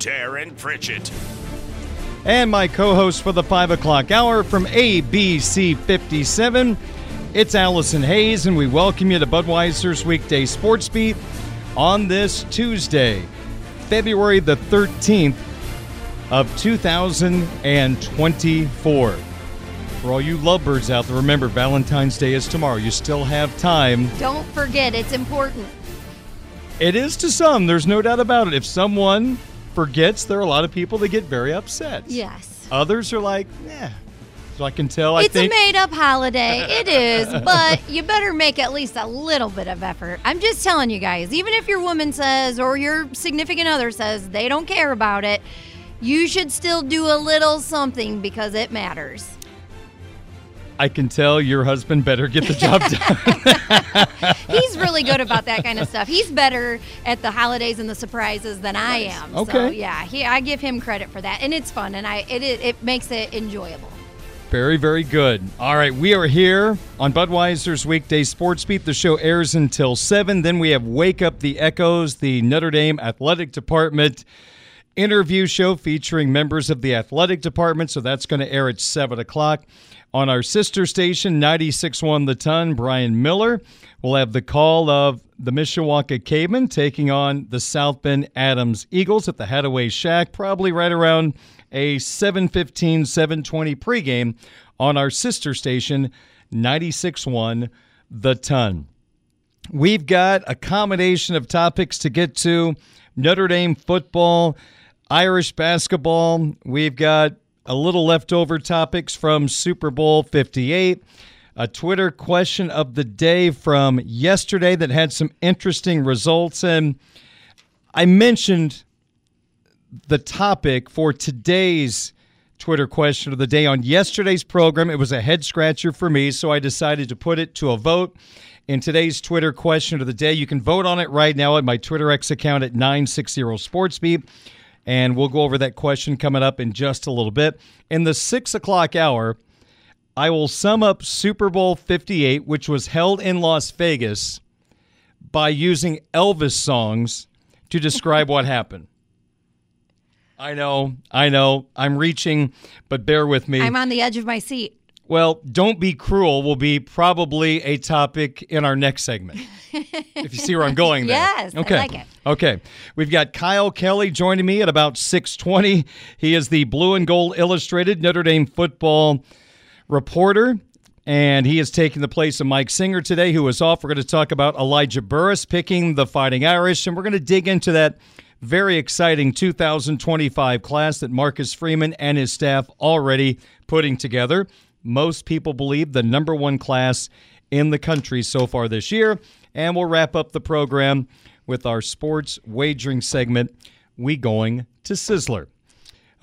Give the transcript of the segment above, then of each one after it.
Darin Pritchett. And my co host for the 5 o'clock hour from ABC 57, it's Allison Hayes, and we welcome you to Budweiser's weekday sports beat on this Tuesday, February the 13th of 2024. For all you lovebirds out there, remember Valentine's Day is tomorrow. You still have time. Don't forget, it's important. It is to some, there's no doubt about it. If someone forgets, there are a lot of people that get very upset. Yes. Others are like, yeah. So I can tell. I it's think a made-up holiday. It is, but you better make at least a little bit of effort. I'm just telling you guys. Even if your woman says or your significant other says they don't care about it, you should still do a little something because it matters. I can tell your husband better get the job done. He's really good about that kind of stuff. He's better at the holidays and the surprises than I am. Okay. So yeah, he, I give him credit for that, and it's fun, and I it it makes it enjoyable. Very, very good. All right, we are here on Budweiser's weekday sports beat. The show airs until seven. Then we have Wake Up the Echoes, the Notre Dame athletic department interview show featuring members of the athletic department. So that's going to air at seven o'clock. On our sister station, 96.1 The Ton, Brian Miller will have the call of the Mishawaka Cavemen taking on the South Bend Adams Eagles at the Hadaway Shack, probably right around a 7.15, 7.20 pregame on our sister station, 96.1 The Ton. We've got a combination of topics to get to Notre Dame football, Irish basketball. We've got a little leftover topics from Super Bowl 58, a Twitter question of the day from yesterday that had some interesting results. And I mentioned the topic for today's Twitter question of the day on yesterday's program. It was a head scratcher for me, so I decided to put it to a vote. In today's Twitter question of the day, you can vote on it right now at my Twitter X account at 960 SportsBeat and we'll go over that question coming up in just a little bit. In the six o'clock hour, I will sum up Super Bowl 58, which was held in Las Vegas, by using Elvis songs to describe what happened. I know, I know, I'm reaching, but bear with me. I'm on the edge of my seat. Well, don't be cruel will be probably a topic in our next segment. if you see where I'm going there. yes, okay. I like it. Okay. We've got Kyle Kelly joining me at about 620. He is the Blue and Gold Illustrated Notre Dame football reporter. And he is taking the place of Mike Singer today, who is off. We're going to talk about Elijah Burress picking the Fighting Irish, and we're going to dig into that very exciting 2025 class that Marcus Freeman and his staff already putting together most people believe the number one class in the country so far this year. And we'll wrap up the program with our sports wagering segment, We Going to Sizzler.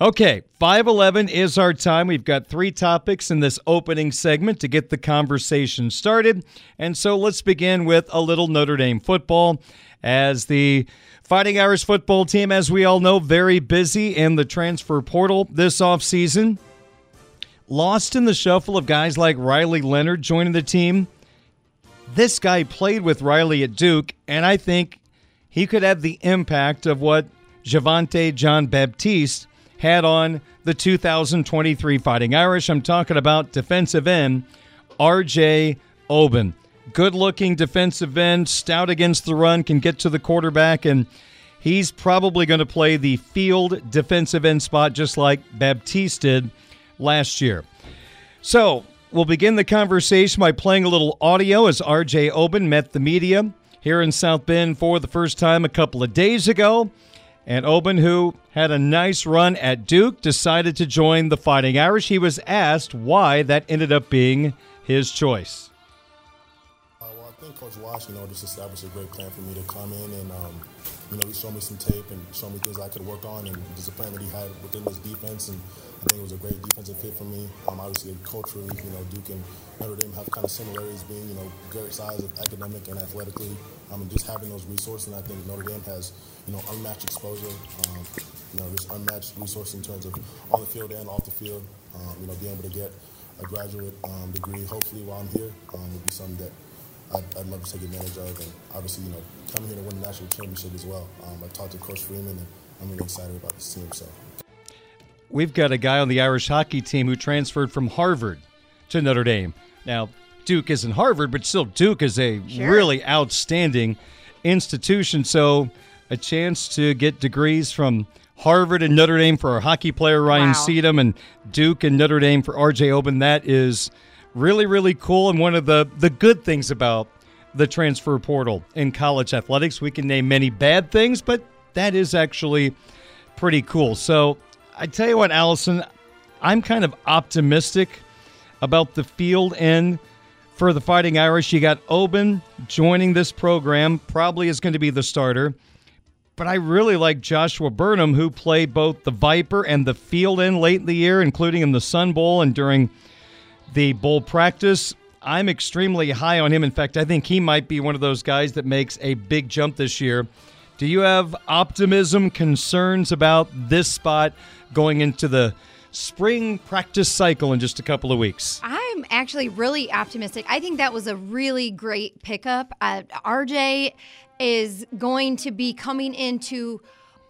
Okay, 511 is our time. We've got three topics in this opening segment to get the conversation started. And so let's begin with a little Notre Dame football as the Fighting Irish football team, as we all know, very busy in the transfer portal this offseason. Lost in the shuffle of guys like Riley Leonard joining the team. This guy played with Riley at Duke, and I think he could have the impact of what Javontae Jean Baptiste had on the 2023 Fighting Irish. I'm talking about defensive end RJ Oben good looking defensive end, stout against the run, can get to the quarterback, and he's probably going to play the field defensive end spot just like Baptiste did last year. So we'll begin the conversation by playing a little audio as RJ Oben met the media here in South Bend for the first time a couple of days ago. And Oben, who had a nice run at Duke, decided to join the Fighting Irish. He was asked why that ended up being his choice. Well, I think Coach Wash, you know, just established a great plan for me to come in and, um, you know, he showed me some tape and showed me things I could work on and just a plan that he had within his defense. And I think it was a great defensive fit for me. Um, obviously, culturally, you know, Duke and Notre Dame have kind of similarities being, you know, good size of academic and athletically. Um, and just having those resources. And I think Notre Dame has, you know, unmatched exposure, um, you know, just unmatched resource in terms of on the field and off the field. Um, you know, being able to get a graduate um, degree, hopefully, while I'm here, um, would be something that I'd, I'd, love to take advantage of. And obviously, you know, coming here to win the national championship as well. Um, I talked to Coach Freeman, and I'm really excited about this team. So. We've got a guy on the Irish hockey team who transferred from Harvard to Notre Dame. Now, Duke isn't Harvard, but still, Duke is a sure. really outstanding institution. So, a chance to get degrees from Harvard and Notre Dame for our hockey player Ryan wow. and Duke and Notre Dame for RJ Oben. That is really, really cool. And one of the, the good things about the transfer portal in college athletics, we can name many bad things, but that is actually pretty cool. So I tell you what, Allison, I'm kind of optimistic about the field end for the Fighting Irish. You got Oben joining this program, probably is going to be the starter. But I really like Joshua Burnham, who played both the Viper and the field end late in the year, including in the Sun Bowl and during the bowl practice. I'm extremely high on him. In fact, I think he might be one of those guys that makes a big jump this year. Do you have optimism, concerns about this spot going into the spring practice cycle in just a couple of weeks? I'm actually really optimistic. I think that was a really great pickup. Uh, RJ is going to be coming into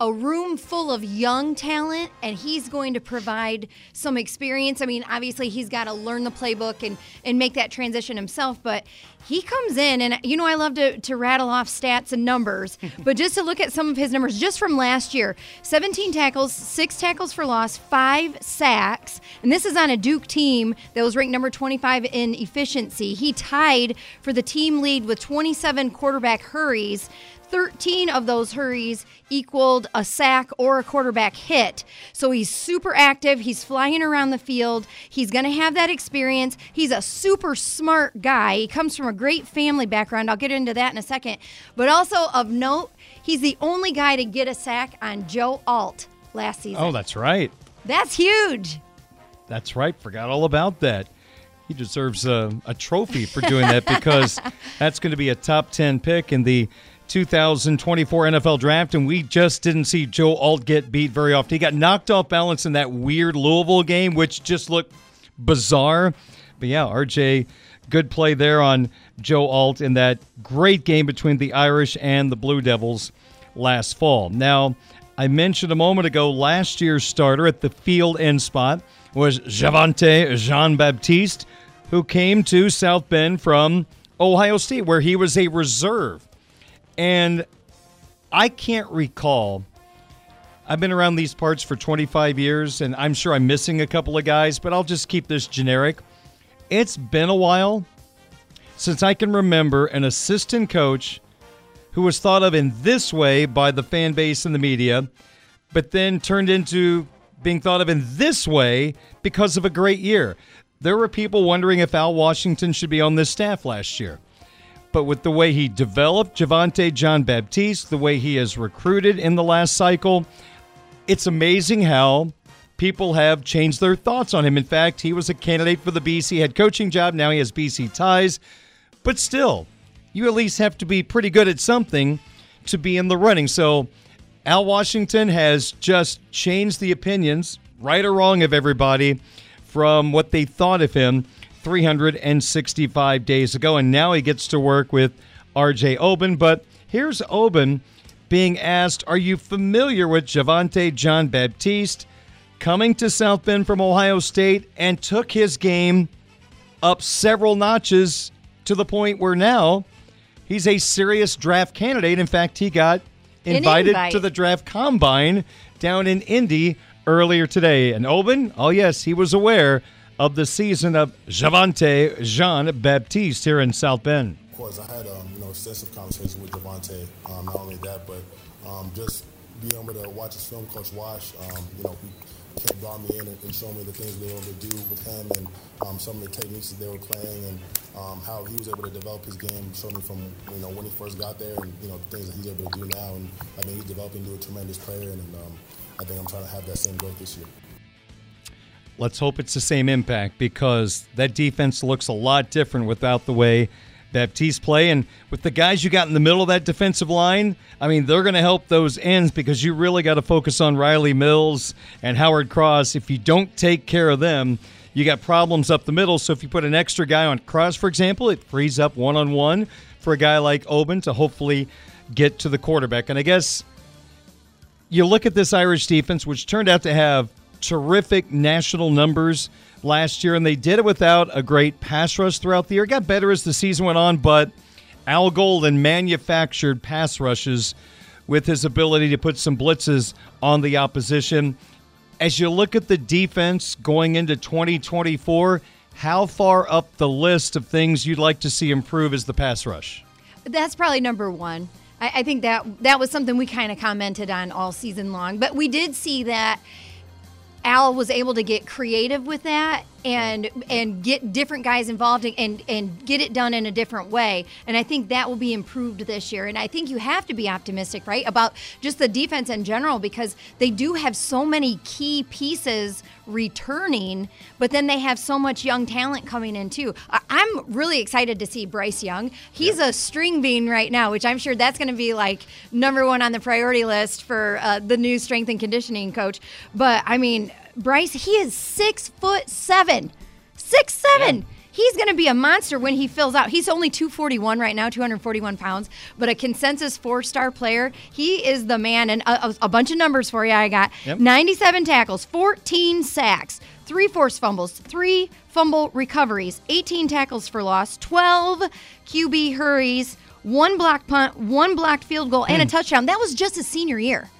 a room full of young talent and he's going to provide some experience. I mean, obviously he's got to learn the playbook and and make that transition himself, but he comes in and you know I love to to rattle off stats and numbers, but just to look at some of his numbers just from last year. 17 tackles, 6 tackles for loss, 5 sacks, and this is on a Duke team that was ranked number 25 in efficiency. He tied for the team lead with 27 quarterback hurries. 13 of those hurries equaled a sack or a quarterback hit. So he's super active. He's flying around the field. He's going to have that experience. He's a super smart guy. He comes from a great family background. I'll get into that in a second. But also of note, he's the only guy to get a sack on Joe Alt last season. Oh, that's right. That's huge. That's right. Forgot all about that. He deserves a, a trophy for doing that because that's going to be a top 10 pick in the 2024 NFL draft, and we just didn't see Joe Alt get beat very often. He got knocked off balance in that weird Louisville game, which just looked bizarre. But yeah, RJ, good play there on Joe Alt in that great game between the Irish and the Blue Devils last fall. Now, I mentioned a moment ago last year's starter at the field end spot was Javontae Jean Baptiste, who came to South Bend from Ohio State, where he was a reserve. And I can't recall. I've been around these parts for 25 years, and I'm sure I'm missing a couple of guys, but I'll just keep this generic. It's been a while since I can remember an assistant coach who was thought of in this way by the fan base and the media, but then turned into being thought of in this way because of a great year. there were people wondering if Al Washington should be on this staff last year. But with the way he developed Javontae John Baptiste, the way he has recruited in the last cycle, it's amazing how people have changed their thoughts on him. In fact, he was a candidate for the BC head coaching job. Now he has BC ties. But still, you at least have to be pretty good at something to be in the running. So Al Washington has just changed the opinions, right or wrong, of everybody from what they thought of him 365 days ago. And now he gets to work with RJ Oben. But here's Oben being asked Are you familiar with Javontae John Baptiste coming to South Bend from Ohio State and took his game up several notches to the point where now he's a serious draft candidate. In fact, he got invited invite. to the draft combine down in Indy earlier today. And Oben, oh yes, he was aware of the season of Javontae Jean Baptiste here in South Bend. Of course, I had um, you know extensive conversations with Javontae. Um, not only that, but um, just being able to watch his film, Coach Wash. Um, you know, he kept brought me in and, and showed me the things they were able to do with him and um, some of the techniques that they were playing and um, how he was able to develop his game. Showed me from you know when he first got there and you know things that he's able to do now. And I mean, he's developing into a tremendous player, and, um, I think I'm trying to have that same growth this year. Let's hope it's the same impact because that defense looks a lot different without the way Baptiste play. And with the guys you got in the middle of that defensive line, I mean, they're going to help those ends because you really got to focus on Rylie Mills and Howard Cross. If you don't take care of them, you got problems up the middle. So if you put an extra guy on Cross, for example, it frees up one on one for a guy like Oben to hopefully get to the quarterback. And I guess you look at this Irish defense, which turned out to have terrific national numbers last year, and they did it without a great pass rush throughout the year. It got better as the season went on, but Al Golden manufactured pass rushes with his ability to put some blitzes on the opposition. As you look at the defense going into 2024, how far up the list of things you'd like to see improve is the pass rush? That's probably number one. I, I think that that was something we kind of commented on all season long. But we did see that Al was able to get creative with that and and get different guys involved and, and and get it done in a different way. And I think that will be improved this year. And I think you have to be optimistic, right, about just the defense in general because they do have so many key pieces returning, but then they have so much young talent coming in too. I'm really excited to see Bryce Young. He's a string bean right now, which I'm sure that's going to be like number one on the priority list for uh, the new strength and conditioning coach. But I mean, Bryce, he is six foot seven, six seven. He's going to be a monster when he fills out. He's only 241 right now, 241 pounds, but a consensus four star player. He is the man. And a, a- bunch of numbers for you. I got Yep. 97 tackles, 14 sacks, three forced fumbles, three fumble recoveries, 18 tackles for loss, 12 QB hurries, one block punt, one blocked field goal, and a Hmm. touchdown. That was just his senior year.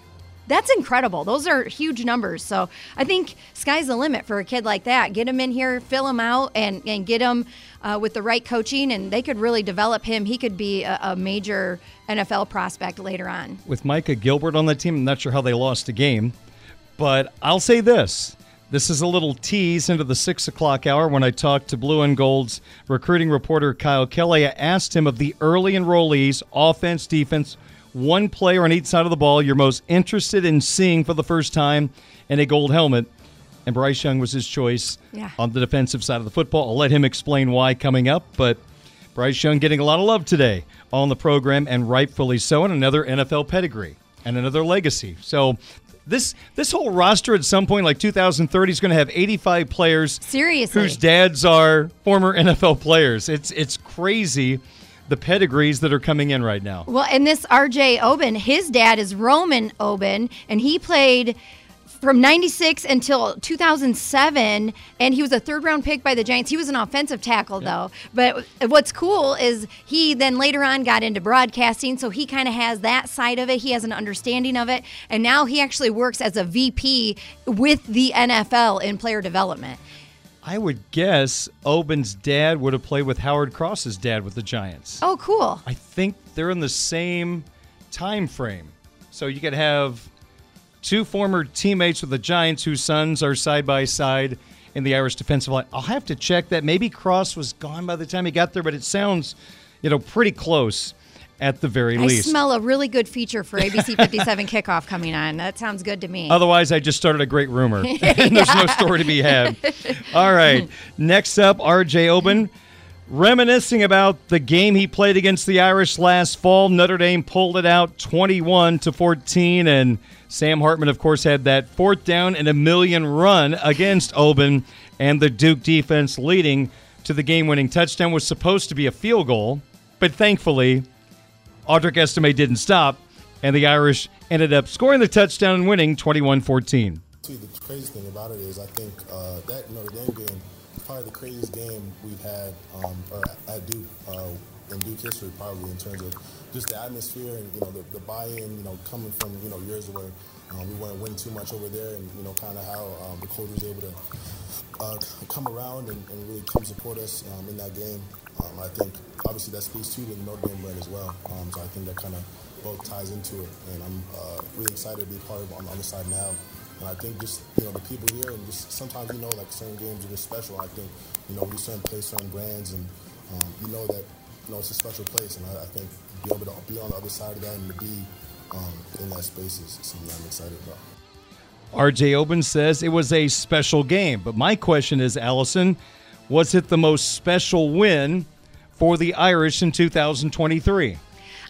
That's incredible. Those are huge numbers. So I think sky's the limit for a kid like that. Get him in here, fill him out, and, and get him uh, with the right coaching, and they could really develop him. He could be a, a major NFL prospect later on. with Micah Gilbert on the team. I'm not sure how they lost a game, but I'll say this. This is a little tease into the six o'clock hour when I talked to Blue and Gold's recruiting reporter Kyle Kelly. I asked him of the early enrollees, offense, defense, one player on each side of the ball you're most interested in seeing for the first time in a gold helmet. And Bryce Young was his choice Yeah. on the defensive side of the football. I'll let him explain why coming up, but Bryce Young getting a lot of love today on the program, and rightfully so, and another NFL pedigree and another legacy. So this this whole roster at some point, like 2030, is going to have 85 players Seriously. whose dads are former NFL players. It's it's crazy the pedigrees that are coming in right now. Well, and this RJ Oben, his dad is Roman Oben, and he played from 96 until 2007 and he was a third round pick by the giants. He was an offensive tackle though. But what's cool is he then later on got into broadcasting so he kind of has that side of it. He has an understanding of it. And now he actually works as a vp with the nfl in player development I would guess Oben's dad would have played with Howard Cross's dad with the Giants. oh cool I think they're in the same time frame. So you could have two former teammates with the Giants whose sons are side by side in the Irish defensive line. I'll have to check that. Maybe Cross was gone by the time he got there, but it sounds, you know, pretty close at the very I least. I smell a really good feature for ABC 57 kickoff coming on. That sounds good to me. Otherwise, I just started a great rumor. and There's no story to be had. All right. Next up, RJ Oben. Reminiscing about the game he played against the Irish last fall, Notre Dame pulled it out 21 to 14, and Sam Hartman, of course, had that fourth down and a million run against Oben and the Duke defense, leading to the game-winning touchdown. Was supposed to be a field goal, but thankfully, Audric Estime didn't stop, and the Irish ended up scoring the touchdown and winning 21-14. See, the crazy thing about it is, I think uh, that Notre Dame game is probably the craziest game we've had um, at Duke uh, in Duke history, probably in terms of just the atmosphere and you know the, the buy-in. You know, coming from you know years where um, we weren't winning too much over there, and you know kind of how um, the coach was able to uh, come around and, and, really come support us um, in that game. Um, I think obviously that speaks to the Notre Dame brand as well. Um, so I think that kind of both ties into it, and I'm uh, really excited to be part of on the other side now. And I think just you know the people here, and just sometimes you know like certain games are just special. I think you know we certain play certain brands, and um, you know that you know it's a special place, and I, I, think be able to be on the other side of that and to be um, in that space is something I'm excited about. RJ Oben says it was a special game, but my question is, Allison, was it the most special win for the Irish in 2023?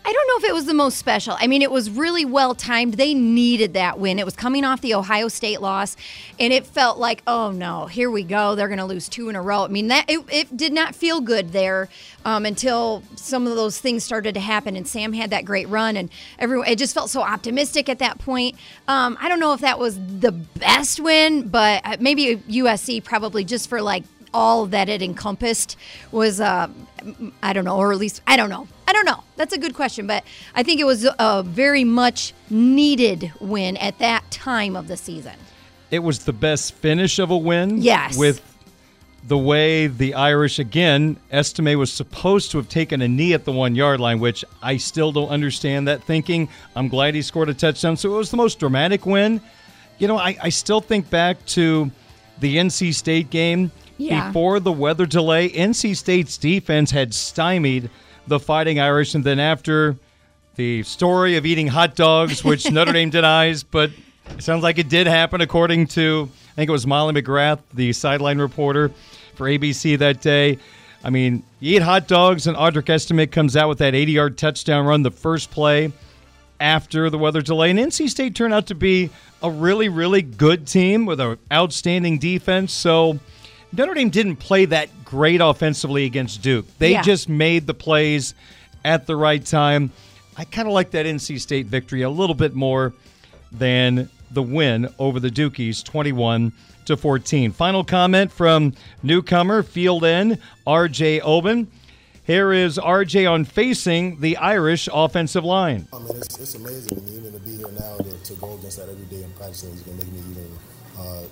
I don't know if it was the most special. I mean, it was really well timed. They needed that win. It was coming off the Ohio State loss, and it felt like, oh no, here we go. They're going to lose two in a row. I mean, that it, it did not feel good there um, until some of those things started to happen, and Sam had that great run, and everyone. It just felt so optimistic at that point. Um, I don't know if that was the best win, but uh, maybe USC probably just for like all that it encompassed was uh, I don't know, or at least I don't know. I don't know. That's a good question, but I think it was a very much needed win at that time of the season. It was the best finish of a win. Yes. With the way the Irish, again, Estime was supposed to have taken a knee at the one yard line, which I still don't understand that thinking. I'm glad he scored a touchdown. So it was the most dramatic win. You know, I, I still think back to the NC State game. Yeah. Before the weather delay, NC State's defense had stymied the Fighting Irish, and then after the story of eating hot dogs, which Notre Dame denies, but it sounds like it did happen, according to I think it was Molly McGrath, the sideline reporter for ABC that day. I mean, you eat hot dogs, and Audric Estime comes out with that 80 yard touchdown run, the first play after the weather delay. And NC State turned out to be a really, really good team with an outstanding defense. So Notre Dame didn't play that great offensively against Duke. They Yeah. just made the plays at the right time. I kind of like that NC State victory a little bit more than the win over the Dukies 21 to 14. Final comment from newcomer field end RJ Oben. Here is RJ on facing the Irish offensive line. I mean, it's, it's amazing. And even to be here now to, to go against that every day in practicing is going to make me even uh,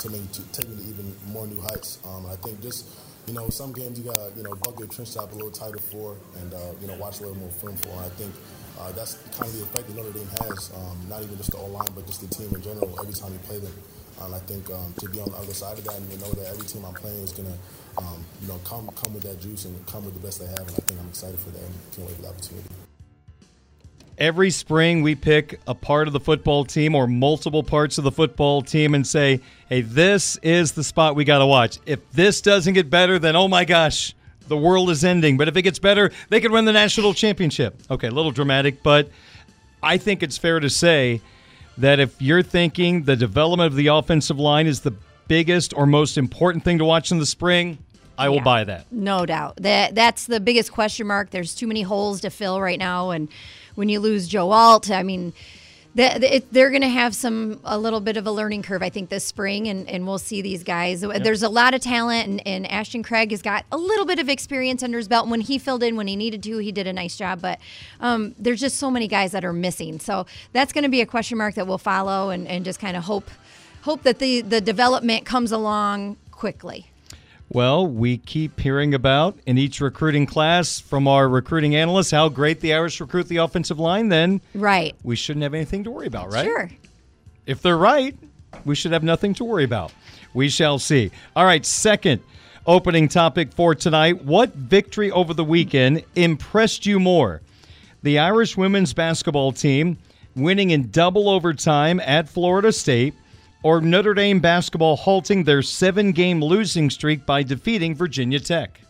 to make to take me to even more new heights. Um, I think just you know some games you gotta you know bucket your trench stop a little tighter for and uh, you know watch a little more film for. And I think uh, that's kind of the effect that Notre Dame has. Um, not even just the O line, but just the team in general. Every time you play them, and I think um, to be on the other side of that and to know that every team I'm playing is gonna um, you know come come with that juice and come with the best they have. And I think I'm excited for that and can't wait for the opportunity. Every spring, we pick a part of the football team or multiple parts of the football team and say, hey, this is the spot we got to watch. If this doesn't get better, then oh my gosh, the world is ending. But if it gets better, they could win the national championship. Okay, a little dramatic, but I think it's fair to say that if you're thinking the development of the offensive line is the biggest or most important thing to watch in the spring, I will Yeah. buy that. No doubt. That that's the biggest question mark. There's too many holes to fill right now, and when you lose Joe Alt, I mean, they're going to have some a little bit of a learning curve, I think, this spring, and, and we'll see these guys. There's a lot of talent, and, and Ashton Craig has got a little bit of experience under his belt. When he filled in when he needed to, he did a nice job. But um, there's just so many guys that are missing, so that's going to be a question mark that we'll follow, and, and just kind of hope hope that the the development comes along quickly. Well, we keep hearing about in each recruiting class from our recruiting analysts how great the Irish recruit the offensive line, then Right. we shouldn't have anything to worry about, right? Sure. If they're right, we should have nothing to worry about. We shall see. All right, second opening topic for tonight. What victory over the weekend impressed you more? The Irish women's basketball team winning in double overtime at Florida State, or Notre Dame basketball halting their seven game losing streak by defeating Virginia Tech?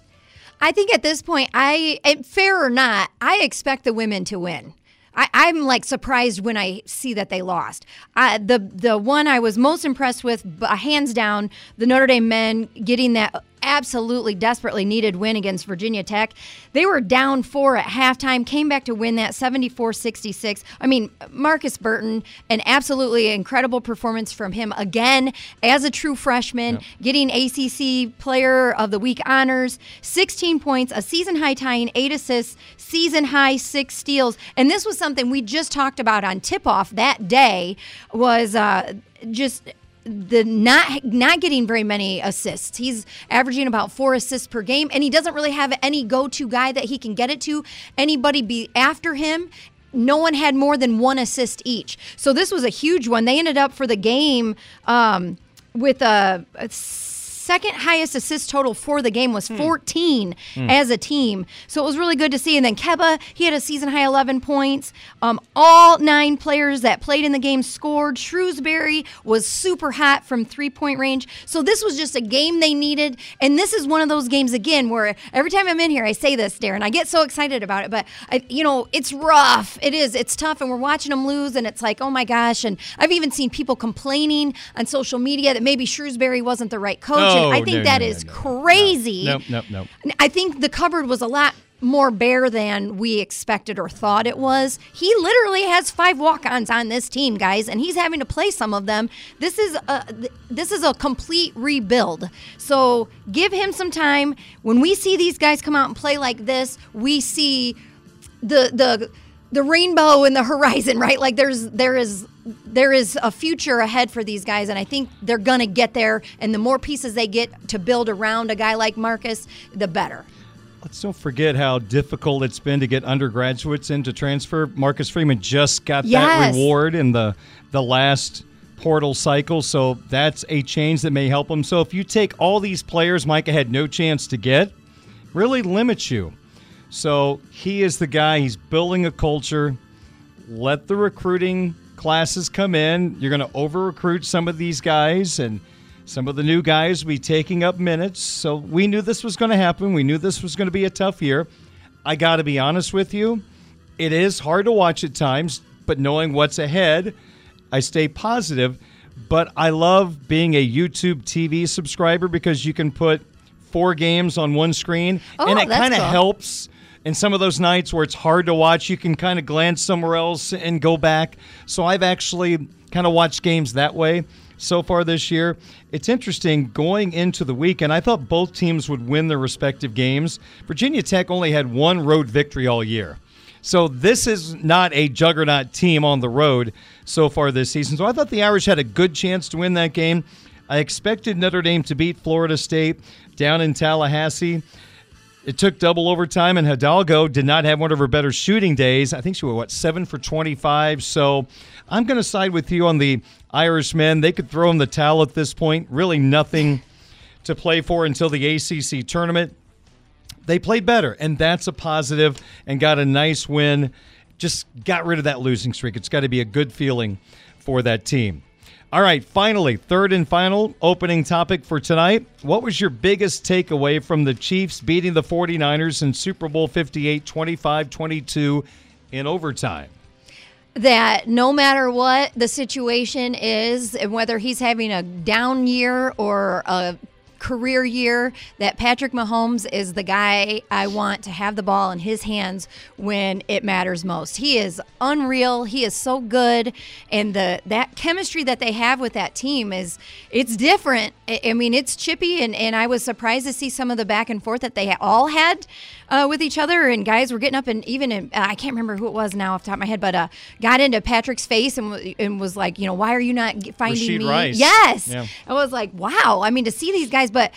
I think at this point, I fair or not, I expect the women to win. I, am like surprised when I see that they lost. Uh, the the one I was most impressed with, hands down, the Notre Dame men getting that absolutely desperately needed win against Virginia Tech. They were down four at halftime, came back to win that 74 66. I mean, Markus Burton, an absolutely incredible performance from him again as a true freshman, yep. getting ACC Player of the Week honors, 16 points, a season high tying, eight assists, season high six steals. And this was something we just talked about on tip off that day was uh, just the not not getting very many assists. He's averaging about four assists per game, and he doesn't really have any go-to guy that he can get it to. Anybody be after him. No one had more than one assist each. So this was a huge one. They ended up for the game um, with a, a second highest assist total for the game was hmm. 14 hmm. as a team. So it was really good to see. And then Kebba, he had a season high 11 points. Um, all nine players that played in the game scored. Shrewsberry was super hot from three point range. So this was just a game they needed. And this is one of those games, again, where every time I'm in here, I say this, Darin. I get so excited about it. But, I, you know, it's rough. It is. It's tough. And we're watching them lose. And it's like, oh my gosh. And I've even seen people complaining on social media that maybe Shrewsberry wasn't the right coach. Oh I think no, that no, is no, crazy. Nope, nope, nope. I think the cupboard was a lot more bare than we expected or thought it was. He literally has five walk-ons on this team, guys, and he's having to play some of them. This is a this is a complete rebuild. So give him some time. When we see these guys come out and play like this, we see the the the rainbow in the horizon, right? Like there's there is there is a future ahead for these guys, and I think they're gonna get there. And the more pieces they get to build around a guy like Markus, the better. Let's don't forget how difficult it's been to get undergraduates into transfer. Marcus Freeman just got yes. that reward in the the last portal cycle, so that's a change that may help him. So if you take all these players Micah had no chance to get, really limits you. So he is the guy. He's building a culture. Let the recruiting classes come in. You're going to over recruit some of these guys, and some of the new guys will be taking up minutes. So we knew this was going to happen. We knew this was going to be a tough year. I got to be honest with you. It is hard to watch at times, but knowing what's ahead, I stay positive. But I love being a YouTube TV subscriber because you can put four games on one screen, oh, and it kind of cool. helps and some of those nights where it's hard to watch, you can kind of glance somewhere else and go back. So I've actually kind of watched games that way so far this year. It's interesting going into the weekend. I thought both teams would win their respective games. Virginia Tech only had one road victory all year. So this is not a juggernaut team on the road so far this season. So I thought the Irish had a good chance to win that game. I expected Notre Dame to beat Florida State down in Tallahassee. It took double overtime, and Hidalgo did not have one of her better shooting days. I think she was, what, seven for 25. So I'm going to side with you on the Irishmen. They could throw in the towel at this point. Really nothing to play for until the ACC tournament. They played better, and that's a positive, and got a nice win. Just got rid of that losing streak. It's got to be a good feeling for that team. All right, finally, third and final opening topic for tonight. What was your biggest takeaway from the Chiefs beating the 49ers in Super Bowl 58 25 22 in overtime? That no matter what the situation is, and whether he's having a down year or a career year that Patrick Mahomes is the guy I want to have the ball in his hands when it matters most. He is unreal. He is so good and the that chemistry that they have with that team is it's different. I mean, it's chippy and and I was surprised to see some of the back and forth that they all had uh, with each other and guys were getting up and even in, I can't remember who it was now off the top of my head, but uh, got into Patrick's face and, and was like, you know, why are you not finding Rashee me? Rice. Yes. Yeah. I was like, wow. I mean, to see these guys, but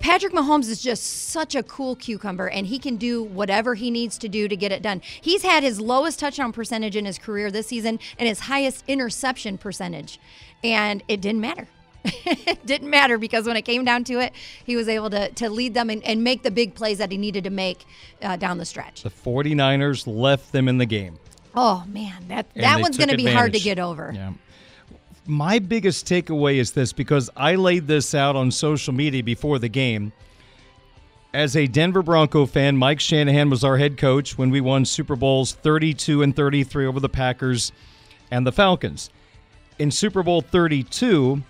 Patrick Mahomes is just such a cool cucumber, and he can do whatever he needs to do to get it done. He's had his lowest touchdown percentage in his career this season and his highest interception percentage, and it didn't matter. It didn't matter because when it came down to it, he was able to, to lead them and, and make the big plays that he needed to make uh, down the stretch. The 49ers left them in the game. Oh, man. That, And that one's going to be hard to get over. Yeah. My biggest takeaway is this because I laid this out on social media before the game. As a Denver Bronco fan, Mike Shanahan was our head coach when we won Super Bowls 32 and 33 over the Packers and the Falcons. In Super Bowl 32,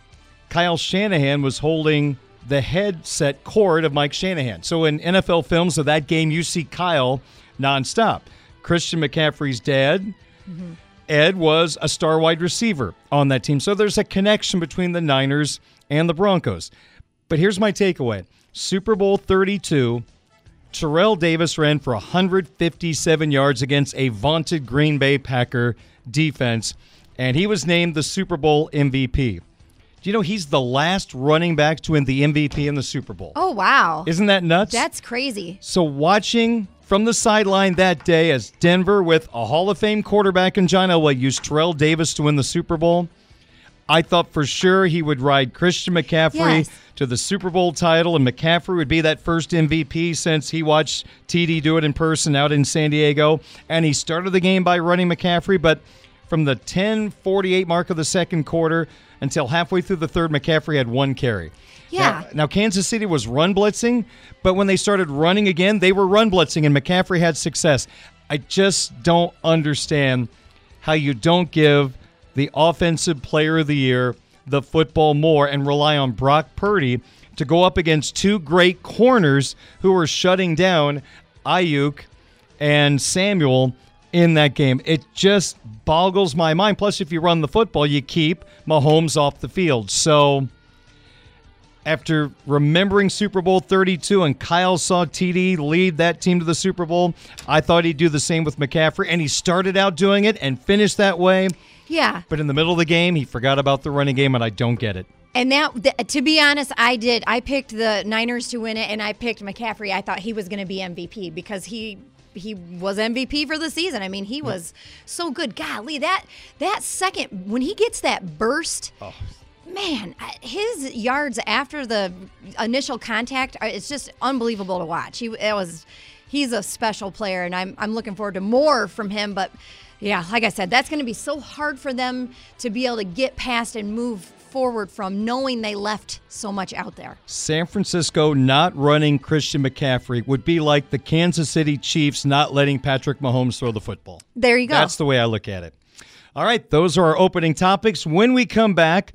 Kyle Shanahan was holding the headset cord of Mike Shanahan. So in NFL films of that game, you see Kyle nonstop. Christian McCaffrey's dad, mm-hmm. Ed was a star wide receiver on that team. So there's a connection between the Niners and the Broncos. But here's my takeaway Super Bowl 32, Terrell Davis ran for 157 yards against a vaunted Green Bay Packer defense, and he was named the Super Bowl MVP. Do you know he's the last running back to win the MVP in the Super Bowl? Oh, wow. Isn't that nuts? That's crazy. So watching from the sideline that day as Denver with a Hall of Fame quarterback in John Elway used Terrell Davis to win the Super Bowl, I thought for sure he would ride Christian McCaffrey Yes. to the Super Bowl title, and McCaffrey would be that first MVP since he watched TD do it in person out in San Diego. And he started the game by running McCaffrey, but from the 10:48 mark of the second quarter until halfway through the third, McCaffrey had one carry. Yeah. Now, now, Kansas City was run blitzing, but when they started running again, they were run blitzing, and McCaffrey had success. I just don't understand how you don't give the offensive player of the year the football more and rely on Brock Purdy to go up against two great corners who are shutting down Aiyuk and Samuel in that game. It just boggles my mind. Plus, if you run the football, you keep Mahomes off the field. So after remembering Super Bowl 32 and Kyle saw TD lead that team to the Super Bowl, I thought he'd do the same with McCaffrey. And he started out doing it and finished that way. Yeah. But in the middle of the game, he forgot about the running game, and I don't get it. And that, th- to be honest, I did. I picked the Niners to win it, and I picked McCaffrey. I thought he was going to be MVP because he he was MVP for the season. I mean, he was so good. Golly, that that second when he gets that burst, oh. man, his yards after the initial contact, it's just unbelievable to watch. He it was he's a special player, and I'm I'm looking forward to more from him. But yeah, like I said, that's going to be so hard for them to be able to get past and move forward from knowing they left so much out there. San Francisco not running Christian McCaffrey would be like the Kansas City Chiefs not letting Patrick Mahomes throw the football. There you go. That's the way I look at it. All right, those are our opening topics. When we come back,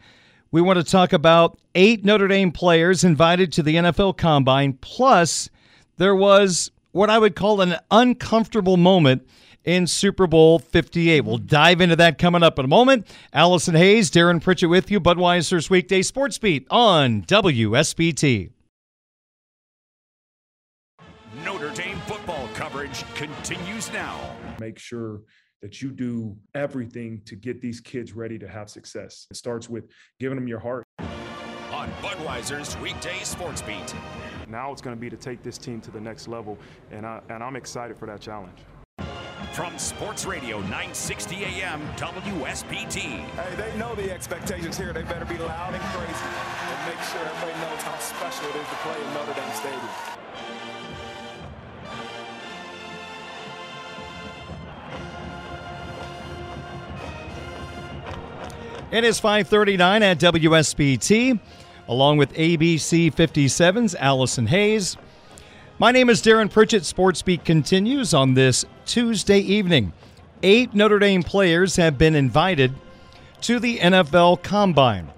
we want to talk about eight Notre Dame players invited to the NFL Combine. Plus, there was what I would call an uncomfortable moment in Super Bowl 58. We'll dive into that coming up in a moment. Allison Hayes, Darin Pritchett with you, Budweiser's Weekday Sports Beat on WSBT. Notre Dame football coverage continues now. make sure that you do everything to get these kids ready to have success. It starts with giving them your heart. On Budweiser's weekday sports beat. Now it's going to be to take this team to the next level, and, I, and I'm excited for that challenge. From Sports Radio 960 AM WSBT. Hey, they know the expectations here. They better be loud and crazy and make sure everybody knows how special it is to play in Notre Dame Stadium. It is 539 at WSBT, along with ABC 57's Allison Hayes. My name is Darin Pritchett. Sports Beat continues on this Tuesday evening. Eight Notre Dame players have been invited to the NFL Combine.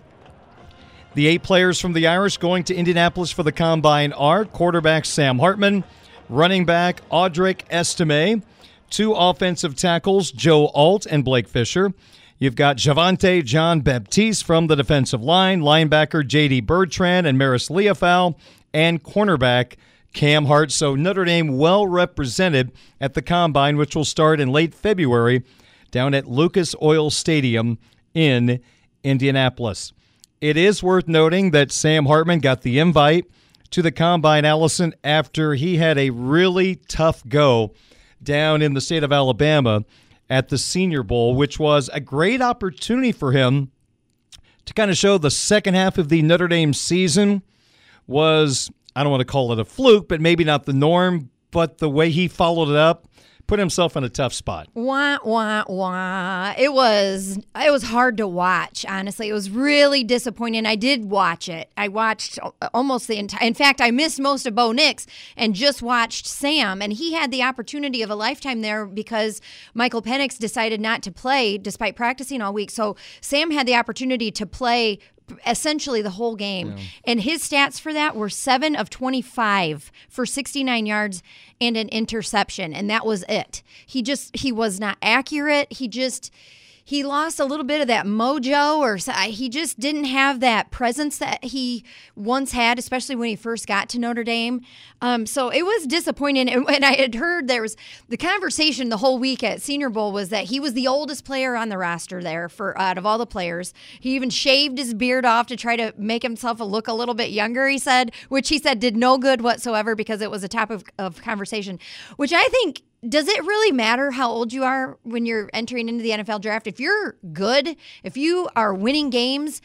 The eight players from the Irish going to Indianapolis for the Combine are quarterback Sam Hartman, running back Audric Estime, two offensive tackles Joe Alt and Blake Fisher. You've got Javontae John Baptiste from the defensive line, linebacker J.D. Bertrand and Maris Liufau, and cornerback Cam Hart. So Notre Dame well represented at the Combine, which will start in late February down at Lucas Oil Stadium in Indianapolis. It is worth noting that Sam Hartman got the invite to the combine, Allison, after he had a really tough go down in the state of Alabama at the Senior Bowl, which was a great opportunity for him to kind of show the second half of the Notre Dame season was, I don't want to call it a fluke, but maybe not the norm, but the way he followed it up put himself in a tough spot. Wah wah wah. It was it was hard to watch. Honestly, it was really disappointing. I did watch it. I watched almost the entire. In fact, I missed most of Bo Nix and just watched Sam. And he had the opportunity of a lifetime there because Michael Penix decided not to play despite practicing all week. So Sam had the opportunity to play essentially the whole game. Yeah. And his stats for that were 7 of 25 for 69 yards and an interception and that was it. He just he was not accurate. He just he lost a little bit of that mojo or he just didn't have that presence that he once had especially when he first got to notre dame. Um, so it was disappointing. And i had heard there was the conversation the whole week at senior bowl was that he was the oldest player on the roster there for out of all the players. He even shaved his beard off to try to make himself look a little bit younger he said which he said did no good whatsoever because it was a topic of, of conversation which i think does it really matter how old you are when you're entering into the NFL draft? If you're good, if you are winning games,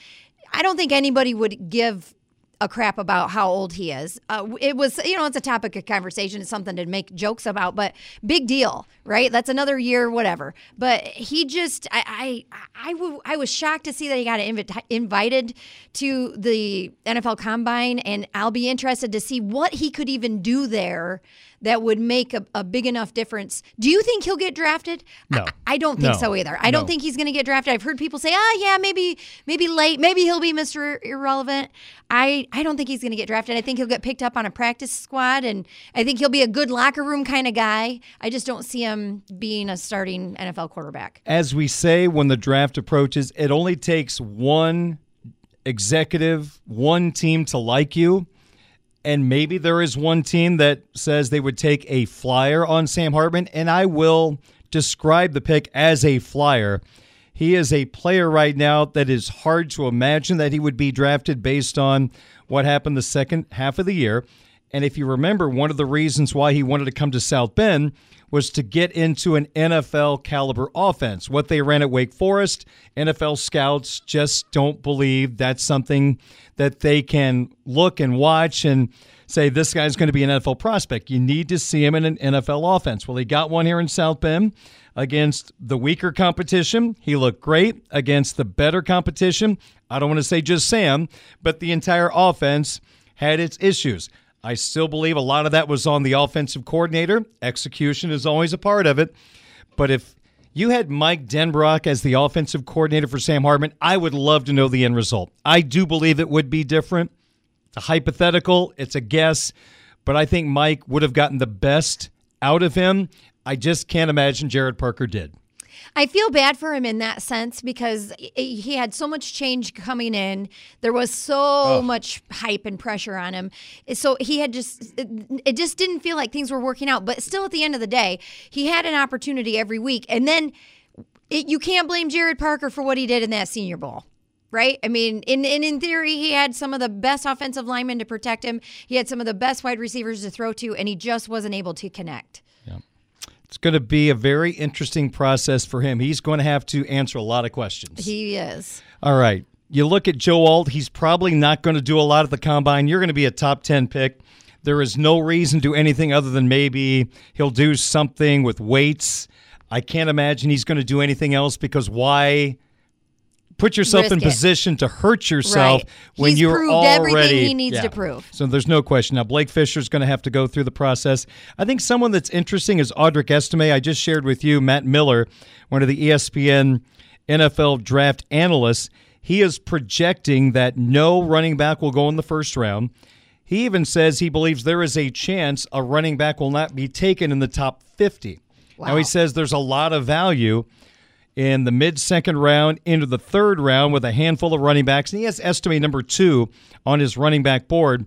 I don't think anybody would give a crap about how old he is. Uh, it was, you know, it's a topic of conversation. It's something to make jokes about, but big deal, right? That's another year, whatever. But he just, I, I, I, w- I was shocked to see that he got invi- invited to the NFL Combine, and I'll be interested to see what he could even do there that would make a, a big enough difference. Do you think he'll get drafted? No, I, I don't think no. so either. I don't think he's going to get drafted. I've heard people say, "Oh, yeah, maybe, maybe late, maybe he'll be Mr. Irrelevant." I, I don't think he's going to get drafted. I think he'll get picked up on a practice squad, and I think he'll be a good locker room kind of guy. I just don't see him being a starting NFL quarterback. As we say when the draft approaches, it only takes one executive, one team to like you. And maybe there is one team that says they would take a flyer on Sam Hartman. And I will describe the pick as a flyer. He is a player right now that is hard to imagine that he would be drafted based on what happened the second half of the year. And if you remember, one of the reasons why he wanted to come to South Bend was to get into an NFL caliber offense. What they ran at Wake Forest, NFL scouts just don't believe that's something that they can look and watch and say this guy's going to be an NFL prospect. You need to see him in an NFL offense. Well, he got one here in South Bend against the weaker competition. He looked great against the better competition. I don't want to say just Sam, but the entire offense had its issues. I still believe a lot of that was on the offensive coordinator. Execution is always a part of it. But if you had Mike Denbrock as the offensive coordinator for Sam Hartman, I would love to know the end result. I do believe it would be different. It's a hypothetical, it's a guess, but I think Mike would have gotten the best out of him. I just can't imagine Gerad Parker did. I feel bad for him in that sense because he had so much change coming in. There was so much hype and pressure on him. So he had just, it just didn't feel like things were working out. But still, at the end of the day, he had an opportunity every week. And then it, you can't blame Gerad Parker for what he did in that Senior Bowl. Right? I mean, in, in in theory, he had some of the best offensive linemen to protect him. He had some of the best wide receivers to throw to, and he just wasn't able to connect. It's going to be a very interesting process for him. He's going to have to answer a lot of questions. He is. All right. You look at Joe Alt, he's probably not going to do a lot at the combine. You're going to be a top 10 pick. There is no reason to do anything other than maybe he'll do something with weights. I can't imagine he's going to do anything else because why put yourself Risk in it. position to hurt yourself Right. when He's you're proved already everything he needs Yeah. to prove. So there's no question. Now Blake Fisher's going to have to go through the process. I think someone that's interesting is Audric Estime. I just shared with you Matt Miller, one of the ESPN NFL draft analysts. He is projecting that no running back will go in the first round. He even says he believes there is a chance a running back will not be taken in the top 50. Now he says there's a lot of value in the mid second round into the third round with a handful of running backs. And he has Estime number two on his running back board.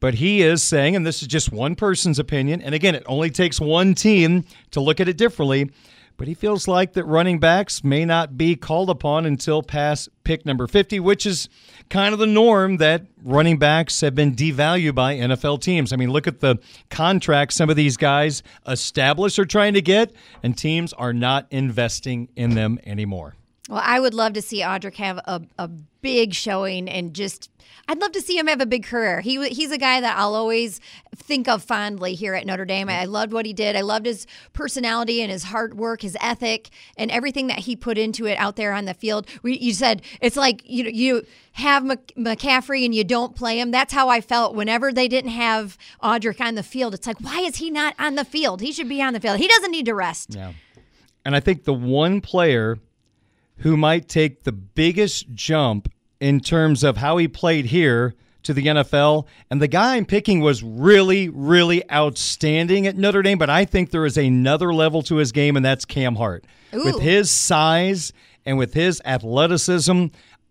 But he is saying, and this is just one person's opinion, and again, it only takes one team to look at it differently. But he feels like that running backs may not be called upon until past pick number 50, which is kind of the norm that running backs have been devalued by NFL teams. I mean, look at the contracts some of these guys established are trying to get, and teams are not investing in them anymore. Well, I would love to see Audric have a, a big showing and just I'd love to see him have a big career. He he's a guy that I'll always think of fondly here at Notre Dame. I loved what he did. I loved his personality and his hard work, his ethic, and everything that he put into it out there on the field. We, you said it's like you you have McCaffrey and you don't play him. That's how I felt whenever they didn't have Audric on the field. It's like why is he not on the field? He should be on the field. He doesn't need to rest. Yeah. And I think the one player who might take the biggest jump in terms of how he played here to the NFL. And the guy I'm picking was really, really outstanding at Notre Dame, but I think there is another level to his game, and that's Cam Hart. Ooh. With his size and with his athleticism,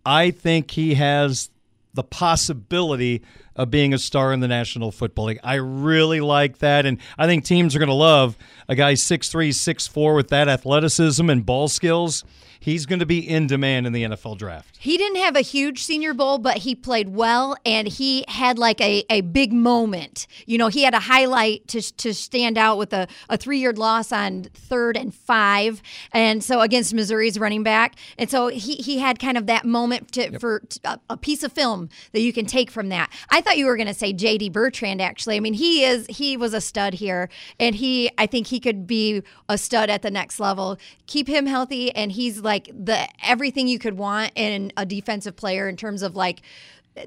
I think he has the possibility of being a star in the National Football League. I really like that. And I think teams are going to love a guy 6'3, 6'4 with that athleticism and ball skills he's going to be in demand in the NFL draft. He didn't have a huge senior bowl, but he played well and he had like a, a big moment. You know, he had a highlight to, to stand out with a, a three yard loss on third and five. And so against Missouri's running back. And so he, he had kind of that moment to, yep. for a, a piece of film that you can take from that. I thought you were going to say JD Bertrand, actually. I mean, he is, he was a stud here and he, I think he could be a stud at the next level. Keep him healthy and he's like, the everything you could want in a defensive player in terms of like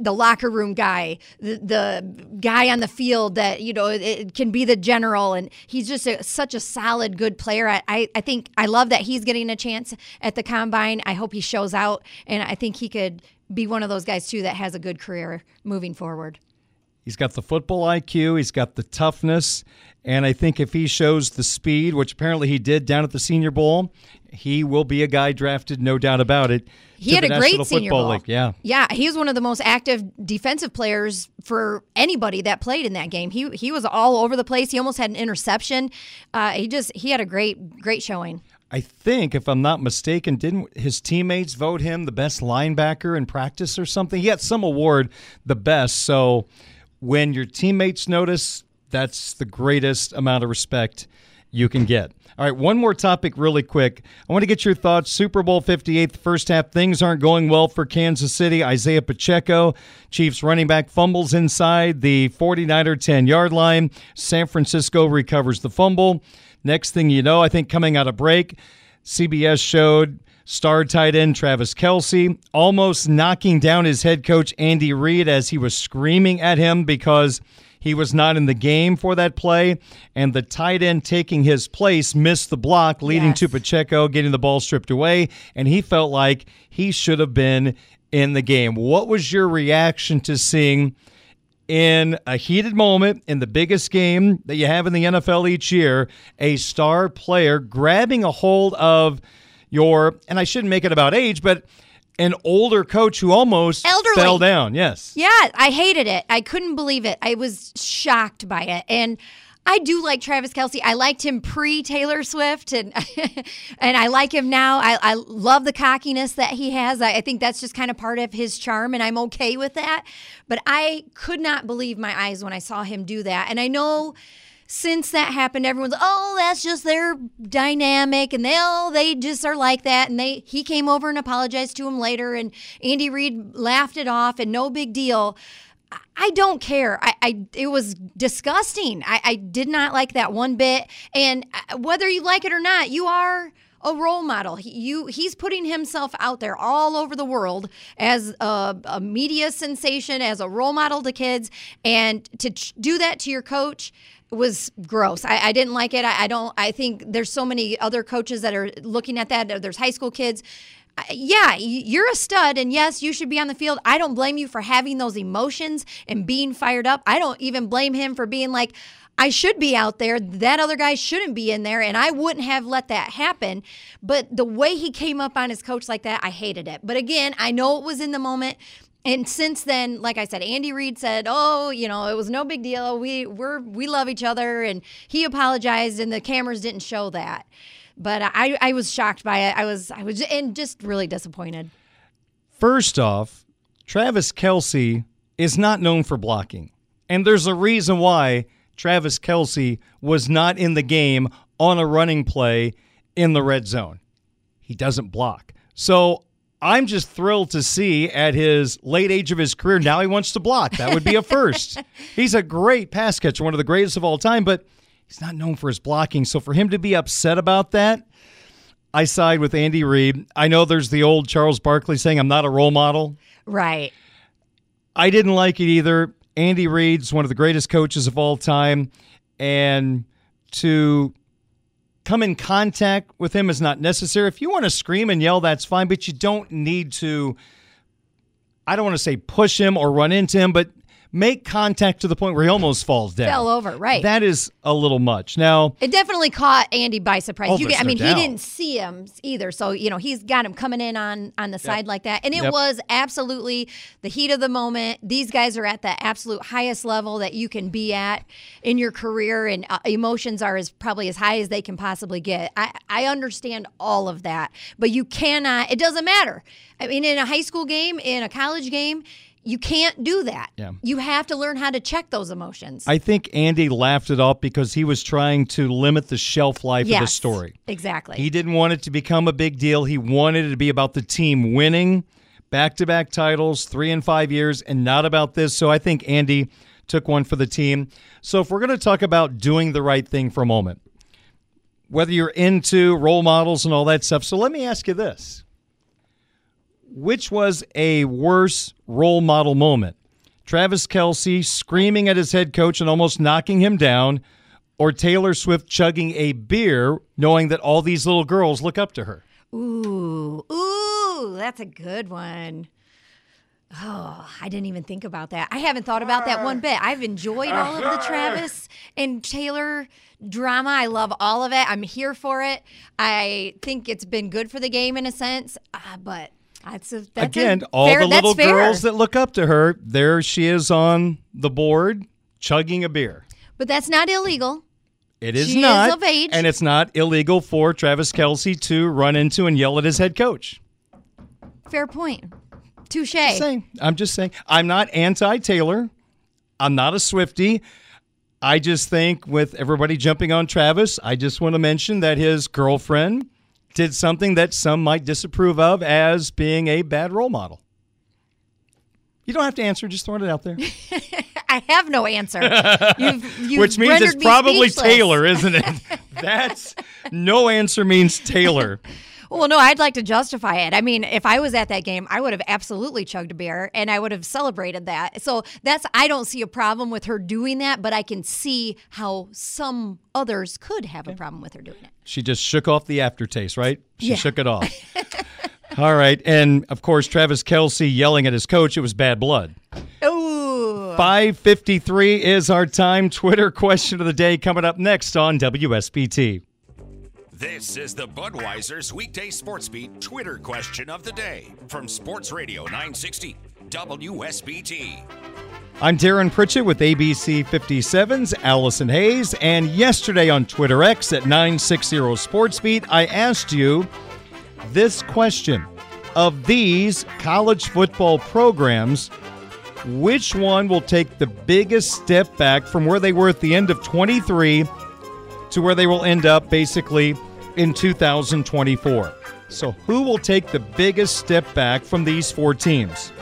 the locker room guy, the, the guy on the field that you know it can be the general, and he's just a, such a solid, good player. I, I think I love that he's getting a chance at the combine. I hope he shows out, and I think he could be one of those guys too that has a good career moving forward. He's got the football IQ, he's got the toughness, and I think if he shows the speed, which apparently he did down at the Senior Bowl, he will be a guy drafted, no doubt about it. He had a National great Football Senior Bowl. League. Yeah, yeah, he was one of the most active defensive players for anybody that played in that game. He he was all over the place. He almost had an interception. Uh, he just he had a great great showing. I think, if I'm not mistaken, didn't his teammates vote him the best linebacker in practice or something? He had some award, the best. So when your teammates notice, that's the greatest amount of respect you can get. All right, one more topic really quick. I want to get your thoughts. Super Bowl 58, the first half, things aren't going well for Kansas City. Isaiah Pacheco, Chiefs running back, fumbles inside the 49er 10 yard line. San Francisco recovers the fumble. Next thing you know, I think coming out of break, CBS showed Star tight end Travis Kelce almost knocking down his head coach Andy Reid as he was screaming at him because he was not in the game for that play. And the tight end taking his place missed the block, leading Yes. to Pacheco getting the ball stripped away. And he felt like he should have been in the game. What was your reaction to seeing? in a heated moment in the biggest game that you have in the NFL each year, a star player grabbing a hold of your, and I shouldn't make it about age, but an older coach who almost Elderly. fell down. Yes. Yeah, I hated it. I couldn't believe it. I was shocked by it. And I do like Travis Kelce. I liked him pre Taylor Swift, and and I like him now. I, I love the cockiness that he has. I, I think that's just kind of part of his charm, and I'm okay with that. But I could not believe my eyes when I saw him do that. And I know since that happened, everyone's oh, that's just their dynamic, and they oh, they just are like that. And they he came over and apologized to him later, and Andy Reid laughed it off, and no big deal. I- don't care. I, I it was disgusting. I, I did not like that one bit. And uh, whether you like it or not, you are a role model. He, you he's putting himself out there all over the world as a, a media sensation, as a role model to kids, and to ch- do that to your coach was gross. I, I didn't like it. I, I don't. I think there's so many other coaches that are looking at that. There's high school kids. Yeah, you're a stud, and yes, you should be on the field. I don't blame you for having those emotions and being fired up. I don't even blame him for being like, I should be out there. That other guy shouldn't be in there, and I wouldn't have let that happen. But the way he came up on his coach like that, I hated it. But again, I know it was in the moment. And since then, like I said, Andy Reid said, "Oh, you know, it was no big deal. We we're we love each other," and he apologized, and the cameras didn't show that. But I, I was shocked by it. I was, I was, and just really disappointed. First off, Travis Kelce is not known for blocking. And there's a reason why Travis Kelce was not in the game on a running play in the red zone. He doesn't block. So I'm just thrilled to see at his late age of his career, now he wants to block. That would be a first. he's a great pass catcher, one of the greatest of all time, but he's not known for his blocking. So for him to be upset about that, I side with Andy Reid. I know there's the old Charles Barkley saying, I'm not a role model. Right. I didn't like it either. Andy Reid's one of the greatest coaches of all time. And to come in contact with him is not necessary. If you want to scream and yell, that's fine, but you don't need to, I don't want to say push him or run into him, but make contact to the point where he almost falls down. Fell over, right. That is a little much. Now, it definitely caught Andy by surprise. Oh, You I no mean, doubt. he didn't see him either. So, you know, he's got him coming in on on the side like that. And it Yep. was absolutely the heat of the moment. These guys are at the absolute highest level that you can be at in your career and uh, emotions are as probably as high as they can possibly get. I I understand all of that. But you cannot it doesn't matter. I mean, in a high school game, in a college game, you can't do that. Yeah. You have to learn how to check those emotions. I think Andy laughed it off because he was trying to limit the shelf life of the Yes, story. Exactly. He didn't want it to become a big deal. He wanted it to be about the team winning back to back titles, three and five years, and not about this. So I think Andy took one for the team. So if we're going to talk about doing the right thing for a moment, whether you're into role models and all that stuff, so let me ask you this. Which was a worse role model moment? Travis Kelce screaming at his head coach and almost knocking him down, or Taylor Swift chugging a beer knowing that all these little girls look up to her? Ooh, ooh, that's a good one. Oh, I didn't even think about that. I haven't thought about that one bit. I've enjoyed all of the Travis and Taylor drama. I love all of it. I'm here for it. I think it's been good for the game in a sense, uh, but that's a, that's Again, a all fair- the little girls that look up to her, there she is on the board chugging a beer. But that's not illegal. It is She is not. of age. And it's not illegal for Travis Kelce to run into and yell at his head coach. Fair point. Touche. Just saying. I'm just saying. I'm not anti Taylor. I'm not a Swifty. I just think with everybody jumping on Travis, I just want to mention that his girlfriend did something that some might disapprove of as being a bad role model. You don't have to answer, just throwing it out there. I have no answer. You've, you've Which means it's me probably speechless. Taylor, isn't it? That's no answer means Taylor. Well, no, I'd like to justify it. I mean, if I was at that game, I would have absolutely chugged a beer and I would have celebrated that. So that's, I don't see a problem with her doing that, but I can see how some others could have a problem with her doing it. She just shook off the aftertaste, right? She Yeah. shook it off. All right. And of course, Travis Kelce yelling at his coach, it was bad blood. Ooh. 553 is our time. Twitter question of the day coming up next on WSBT. This is the Budweiser's weekday sports beat Twitter question of the day from Sports Radio 960 WSBT. I'm Darin Pritchett with ABC 57's Allison Hayes. And yesterday on Twitter X at 960 Sportsbeat, I asked you this question Of these college football programs, which one will take the biggest step back from where they were at the end of 23 to where they will end up basically in 2024? So, who will take the biggest step back from these four teams?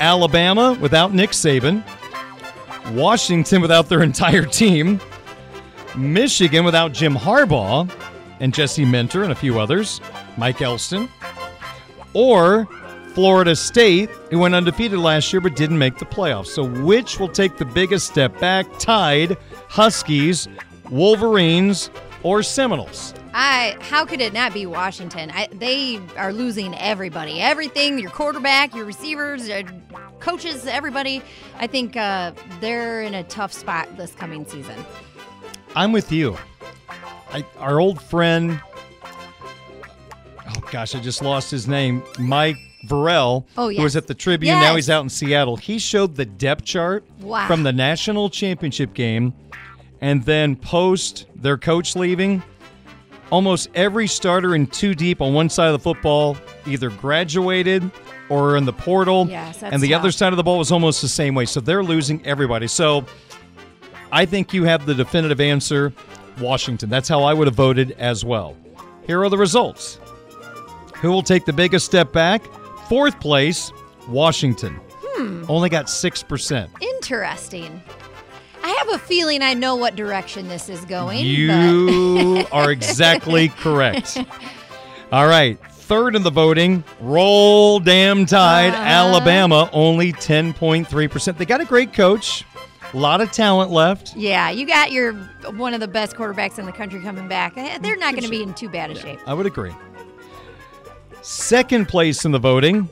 Alabama without Nick Saban, Washington without their entire team, Michigan without Jim Harbaugh and Jesse Minter and a few others, Mike Elston, or Florida State, who went undefeated last year but didn't make the playoffs. So, which will take the biggest step back? Tide, Huskies, Wolverines, or Seminoles? I how could it not be Washington? I, they are losing everybody, everything. Your quarterback, your receivers, your coaches, everybody. I think uh, they're in a tough spot this coming season. I'm with you. I, our old friend, oh gosh, I just lost his name, Mike Vorel, Oh, who was at the Tribune. Now he's out in Seattle. He showed the depth chart Wow. from the national championship game, and then post their coach leaving. almost every starter in two deep on one side of the football either graduated or in the portal. Yes, and the other side of the ball was almost the same way. So they're losing everybody. So I think you have the definitive answer Washington. That's how I would have voted as well. Here are the results. Who will take the biggest step back? Fourth place, Washington. Hmm. Only got 6%. Interesting. I have a feeling I know what direction this is going. You are exactly correct. All right. Third in the voting, roll damn tide, Uh-huh. Alabama, only 10.3%. They got a great coach, a lot of talent left. yeah, you got your one of the best quarterbacks in the country coming back. Eh, They're not going to be in too bad a shape. I would agree. Second place in the voting,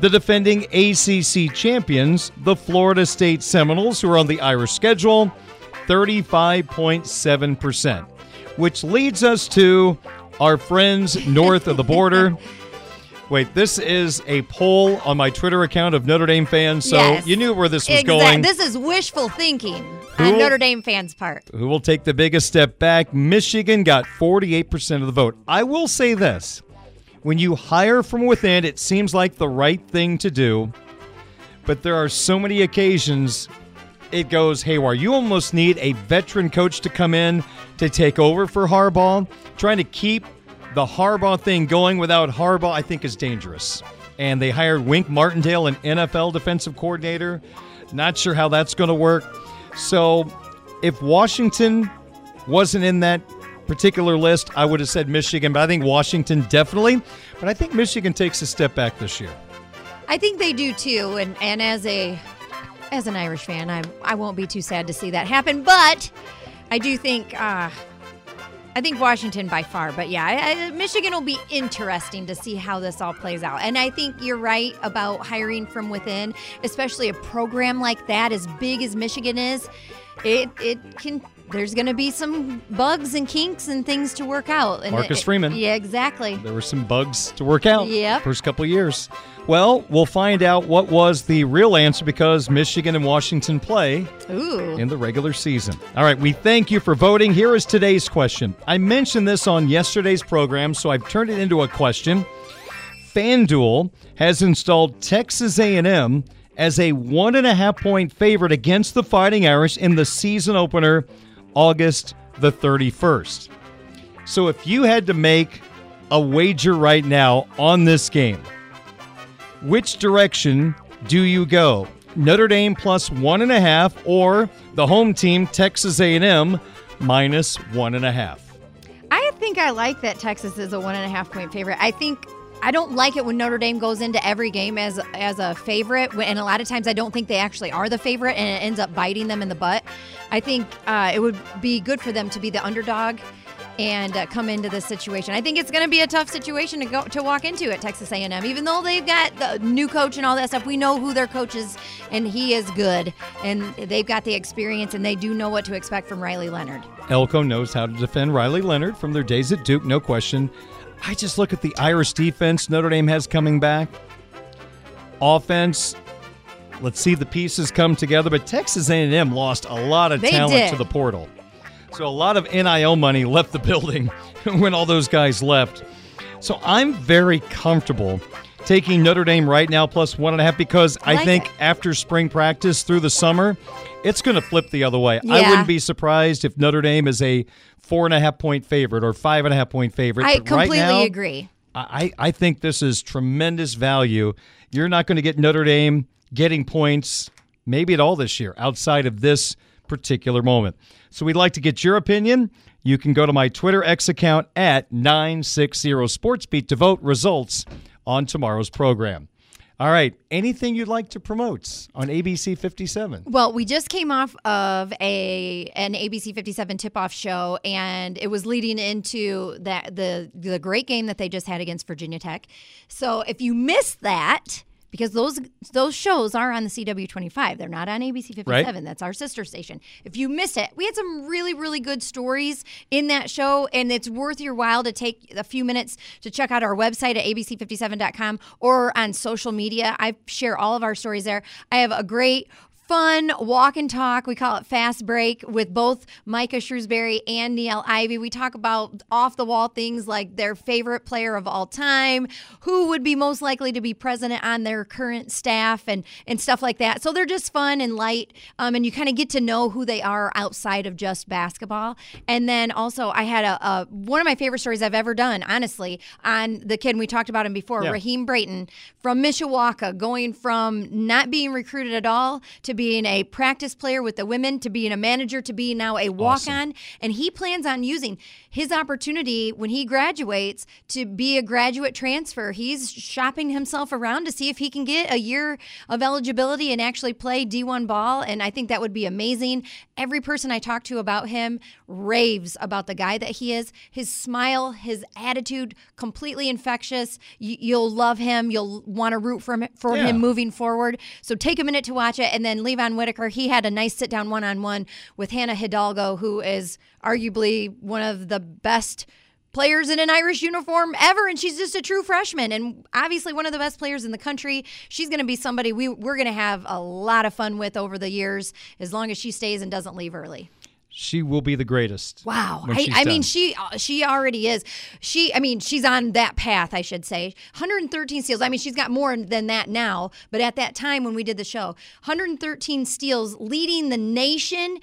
the defending ACC champions, the Florida State Seminoles, who are on the Irish schedule, 35.7%, which leads us to our friends north of the border. Wait, this is a poll on my Twitter account of Notre Dame fans, so Yes. you knew where this was Exact- going. This is wishful thinking Who- on Notre Dame fans' part. Who will take the biggest step back? Michigan got 48% of the vote. I will say this when you hire from within, it seems like the right thing to do, but there are so many occasions it goes haywire. You almost need a veteran coach to come in to take over for Harbaugh. Trying to keep the Harbaugh thing going without Harbaugh, I think, is dangerous. And they hired Wink Martindale, an NFL defensive coordinator. Not sure how that's going to work. So, if Washington wasn't in that particular list, I would have said Michigan, but I think Washington definitely. But I think Michigan takes a step back this year. I think they do too, and and as a as an Irish fan, I I won't be too sad to see that happen. But I do think uh, I think Washington by far. But yeah, I, I, Michigan will be interesting to see how this all plays out. And I think you're right about hiring from within, especially a program like that, as big as Michigan is. It it can. There's going to be some bugs and kinks and things to work out. And Marcus it- Freeman. Yeah, exactly. There were some bugs to work out. Yep. First couple of years. Well, we'll find out what was the real answer because Michigan and Washington play Ooh. in the regular season. All right, we thank you for voting. Here is today's question. I mentioned this on yesterday's program, so I've turned it into a question. FanDuel has installed Texas A&M as a one and a half point favorite against the Fighting Irish in the season opener, August the 31st. So if you had to make a wager right now on this game, which direction do you go? Notre Dame plus one and a half, or the home team Texas A&M minus one and a half? I think I like that Texas is a one and a half point favorite. I think I don't like it when Notre Dame goes into every game as as a favorite, and a lot of times I don't think they actually are the favorite, and it ends up biting them in the butt. I think uh, it would be good for them to be the underdog and uh, come into this situation. I think it's going to be a tough situation to go to walk into at Texas A&M, even though they've got the new coach and all that stuff. We know who their coach is, and he is good, and they've got the experience, and they do know what to expect from Riley Leonard. Elko knows how to defend Riley Leonard from their days at Duke, no question. I just look at the Irish defense Notre Dame has coming back. Offense, let's see the pieces come together. But Texas A&M lost a lot of They talent did. to the portal, so a lot of NIL money left the building when all those guys left. So I'm very comfortable taking Notre Dame right now plus one and a half because I, like think it. after spring practice through the summer, it's going to flip the other way. I wouldn't be surprised if Notre Dame is a four and a half point favorite or five and a half point favorite. I But right completely now, agree. I, I think this is tremendous value. You're not going to get Notre Dame getting points maybe at all this year outside of this particular moment. So we'd like to get your opinion. You can go to my Twitter X account at 960 SportsBeat to vote results on tomorrow's program. All right. Anything you'd like to promote on ABC 57? Well, we just came off of a an ABC 57 tip-off show and it was leading into that the the great game that they just had against Virginia Tech. So, if you missed that because those those shows are on the CW25. They're not on ABC 57. Right. That's our sister station. If you missed it, we had some really really good stories in that show and it's worth your while to take a few minutes to check out our website at abc57.com or on social media. I share all of our stories there. I have a great fun walk and talk. We call it Fast Break with both Micah Shrewsberry and Niele Ivey. We talk about off the wall things like their favorite player of all time, who would be most likely to be president on their current staff, and and stuff like that. So they're just fun and light, um, and you kind of get to know who they are outside of just basketball. And then also, I had a, a one of my favorite stories I've ever done, honestly, on the kid we talked about him before, Yeah. Raheem Brayton from Mishawaka, going from not being recruited at all to being a practice player with the women to being a manager to being now a walk on. And he plans on using his opportunity when he graduates to be a graduate transfer. He's shopping himself around to see if he can get a year of eligibility and actually play D1 ball. And I think that would be amazing. Every person I talk to about him raves about the guy that he is. His smile, his attitude, completely infectious. You, you'll love him. You'll want to root for him, for Yeah. him moving forward. So take a minute to watch it. And then Levon Whitaker, he had a nice sit down one on one with Hannah Hidalgo, who is arguably one of the best players in an Irish uniform ever, and she's just a true freshman and obviously one of the best players in the country. She's going to be somebody we, we're going to have a lot of fun with over the years as long as she stays and doesn't leave early. She will be the greatest. Wow. I, I mean, she uh, she already is. She, I mean, she's on that path, I should say. 113 steals. I mean, she's got more than that now, but at that time when we did the show, 113 steals, leading the nation.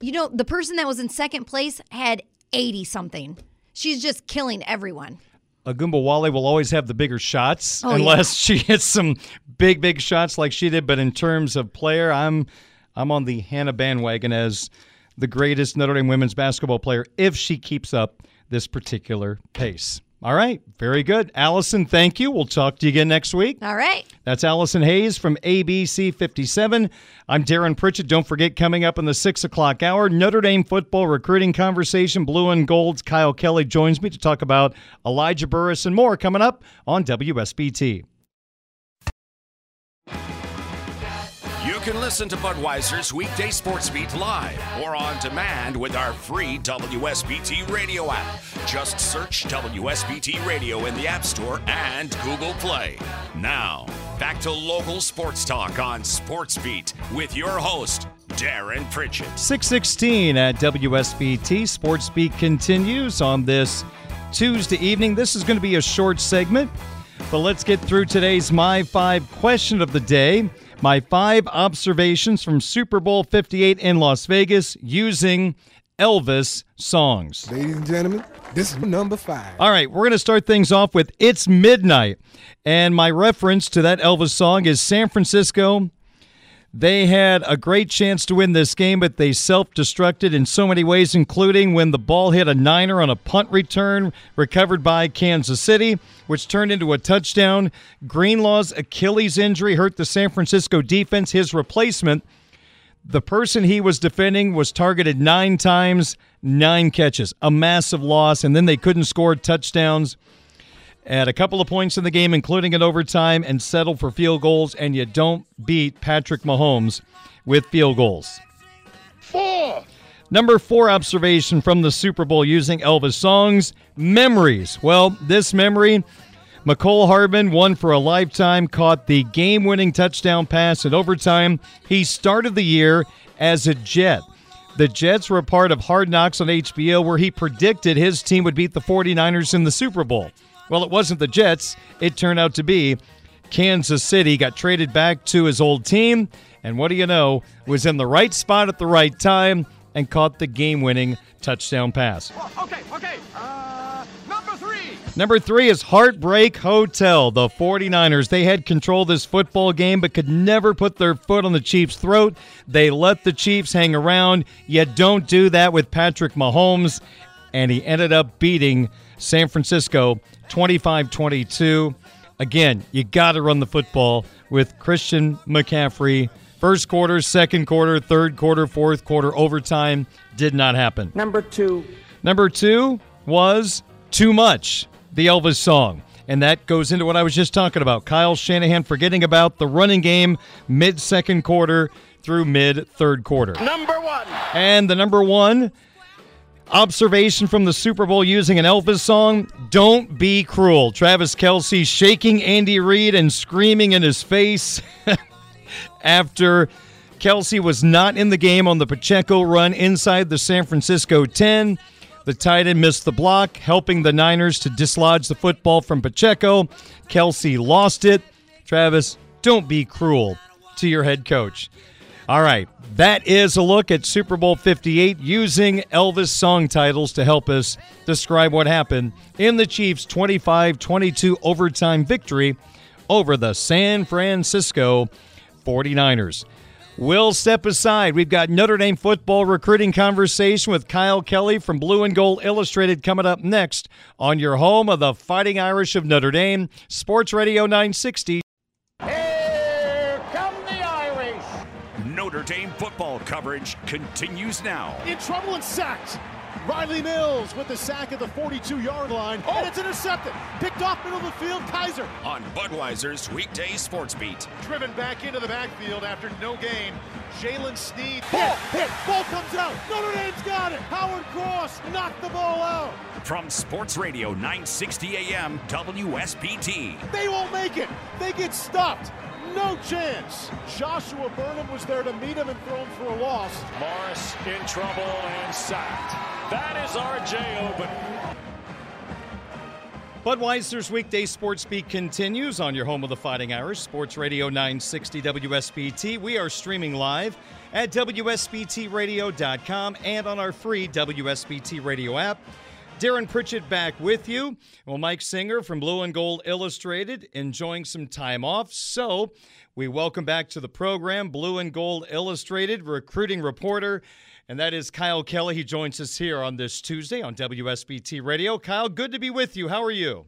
You know, the person that was in second place had 80 something. She's just killing everyone. Ogunbowale will always have the bigger shots Oh, unless she hits some big, big shots like she did. But in terms of player, I'm I'm on the Hannah bandwagon as the greatest Notre Dame women's basketball player if she keeps up this particular pace. All right, very good. Allison, thank you. We'll talk to you again next week. All right. That's Allison Hayes from ABC 57. I'm Darin Pritchett. Don't forget, coming up in the 6 o'clock hour, Notre Dame football recruiting conversation. Blue and Gold's Kyle Kelly joins me to talk about Elijah Burress and more coming up on WSBT. Can listen to Budweiser's weekday sports beat live or on demand with our free WSBT radio app. Just search WSBT radio in the App Store and Google Play. Now, back to local sports talk on Sports Beat with your host, Darin Pritchett. 616 at WSBT. Sports Beat continues on this Tuesday evening. This is going to be a short segment, but let's get through today's My Five question of the day. My five observations from Super Bowl 58 in Las Vegas using Elvis songs. Ladies and gentlemen, this is number five. All right, we're going to start things off with It's Midnight. And my reference to that Elvis song is San Francisco. They had a great chance to win this game, but they self destructed in so many ways, including when the ball hit a Niner on a punt return recovered by Kansas City, which turned into a touchdown. Greenlaw's Achilles injury hurt the San Francisco defense. His replacement, the person he was defending, was targeted nine times, nine catches, a massive loss, and then they couldn't score touchdowns at a couple of points in the game, including in overtime, and settle for field goals. And you don't beat Patrick Mahomes with field goals. Four. Number four observation from the Super Bowl using Elvis songs memories. Well, this memory, Mecole Hardman, one for a lifetime, caught the game winning touchdown pass in overtime. He started the year as a Jet. The Jets were a part of Hard Knocks on HBO, where he predicted his team would beat the 49ers in the Super Bowl. Well, it wasn't the Jets, it turned out to be Kansas City. Got traded back to his old team, and what do you know, was in the right spot at the right time and caught the game winning touchdown pass. Okay, okay. Uh, number three. Number three is Heartbreak Hotel. The 49ers, they had control of this football game, but could never put their foot on the Chiefs' throat. They let the Chiefs hang around. You don't do that with Patrick Mahomes. And he ended up beating San Francisco 25 22. Again, you got to run the football with Christian McCaffrey. First quarter, second quarter, third quarter, fourth quarter, overtime did not happen. Number two. Number two was Too Much, the Elvis song. And that goes into what I was just talking about. Kyle Shanahan forgetting about the running game mid second quarter through mid third quarter. Number one. And the number one observation from the Super Bowl using an Elvis song Don't Be Cruel. Travis Kelce shaking Andy Reid and screaming in his face after Kelce was not in the game on the Pacheco run inside the San Francisco 10. The tight end missed the block, helping the Niners to dislodge the football from Pacheco. Kelce lost it. Travis, don't be cruel to your head coach. All right, that is a look at Super Bowl 58 using Elvis song titles to help us describe what happened in the Chiefs' 25 22 overtime victory over the San Francisco 49ers. We'll step aside. We've got Notre Dame football recruiting conversation with Kyle Kelly from Blue and Gold Illustrated coming up next on your home of the Fighting Irish of Notre Dame, Sports Radio 960. Dame football coverage continues now. In trouble and sacked. Rylie Mills with the sack at the 42 yard line. Oh. And it's intercepted. Picked off middle of the field. Kaiser. On Budweiser's weekday sports beat. Driven back into the backfield after no gain. Jaylen Sneed. Ball hit. Ball comes out. Notre Dame's got it. Howard Cross knocked the ball out. From Sports Radio 960 AM WSBT. They won't make it. They get stopped. No chance. Joshua Burnham was there to meet him and throw him for a loss. Morris in trouble and sacked. That is our J open. Budweiser's weekday sports beat continues on your home of the Fighting Irish, Sports Radio 960 WSBT. We are streaming live at WSBTRadio.com and on our free WSBT radio app. Darin Pritchett back with you. Well, Mike Singer from Blue and Gold Illustrated enjoying some time off. So we welcome back to the program Blue and Gold Illustrated recruiting reporter, and that is Kyle Kelly. He joins us here on this Tuesday on WSBT Radio. Kyle, good to be with you. How are you?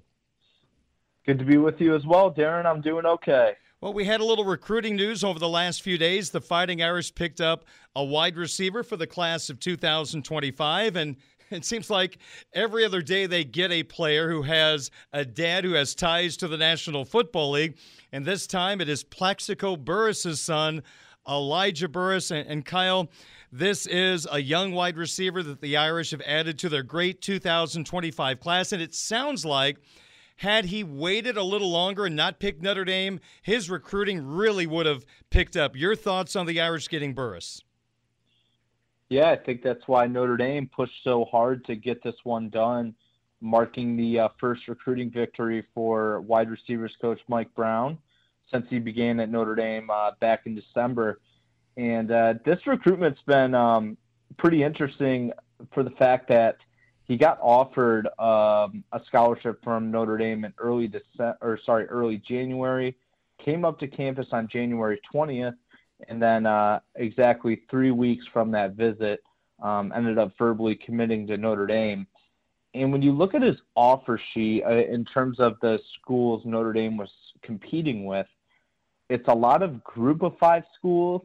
Good to be with you as well, Darin. I'm doing okay. Well, we had a little recruiting news over the last few days. The Fighting Irish picked up a wide receiver for the class of 2025, and it seems like every other day they get a player who has a dad who has ties to the National Football League. And this time it is Plaxico Burress' son, Elijah Burress. And, Kyle, this is a young wide receiver that the Irish have added to their great 2025 class. And it sounds like had he waited a little longer and not picked Notre Dame, his recruiting really would have picked up. Your thoughts on the Irish getting Burress? Yeah, I think that's why Notre Dame pushed so hard to get this one done, marking the uh, first recruiting victory for wide receivers coach Mike Brown since he began at Notre Dame uh, back in December. And uh, this recruitment's been um, pretty interesting for the fact that he got offered um, a scholarship from Notre Dame in early December, or sorry, early January. Came up to campus on January 20th and then uh, exactly three weeks from that visit, um, ended up verbally committing to Notre Dame. And when you look at his offer sheet uh, in terms of the schools Notre Dame was competing with, it's a lot of group of five schools,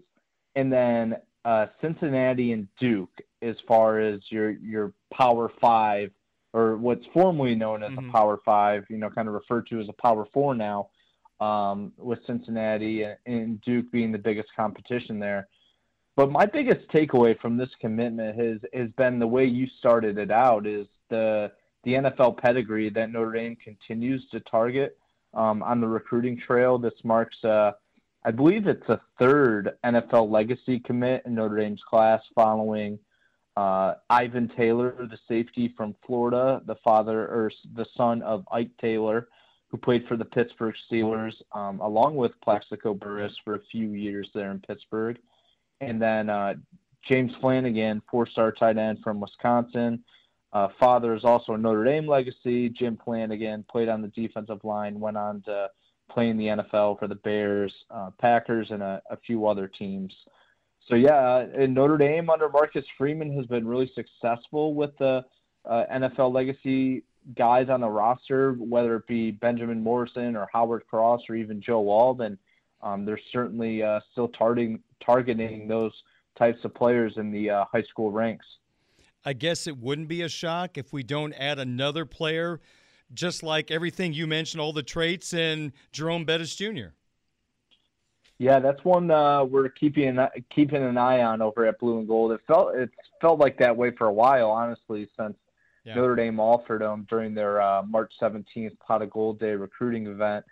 and then uh, Cincinnati and Duke as far as your your Power Five or what's formerly known as mm-hmm. a Power Five, you know, kind of referred to as a Power Four now um, with Cincinnati and Duke being the biggest competition there. But my biggest takeaway from this commitment has has been the way you started it out is the the NFL pedigree that Notre Dame continues to target um, on the recruiting trail. This marks, uh, I believe, it's a third NFL legacy commit in Notre Dame's class, following uh, Ivan Taylor, the safety from Florida, the father or the son of Ike Taylor, who played for the Pittsburgh Steelers, um, along with Plaxico Burress for a few years there in Pittsburgh. And then uh, James Flanagan, four star tight end from Wisconsin. Uh, father is also a Notre Dame legacy. Jim Flanagan played on the defensive line, went on to play in the NFL for the Bears, uh, Packers, and a, a, few other teams. So, yeah, uh, Notre Dame under Marcus Freeman has been really successful with the uh, NFL legacy guys on the roster, whether it be Benjamin Morrison or Howard Cross or even Joe Walden, um, they're certainly uh, still targeting targeting those types of players in the uh, high school ranks. I guess it wouldn't be a shock if we don't add another player, just like everything you mentioned, all the traits in Jerome Bettis Jr. Yeah, that's one uh, we're keeping an, keeping an eye on over at Blue and Gold. It felt it felt like that way for a while, honestly, since yeah. Notre Dame offered them during their uh, March 17th Pot of Gold Day recruiting event.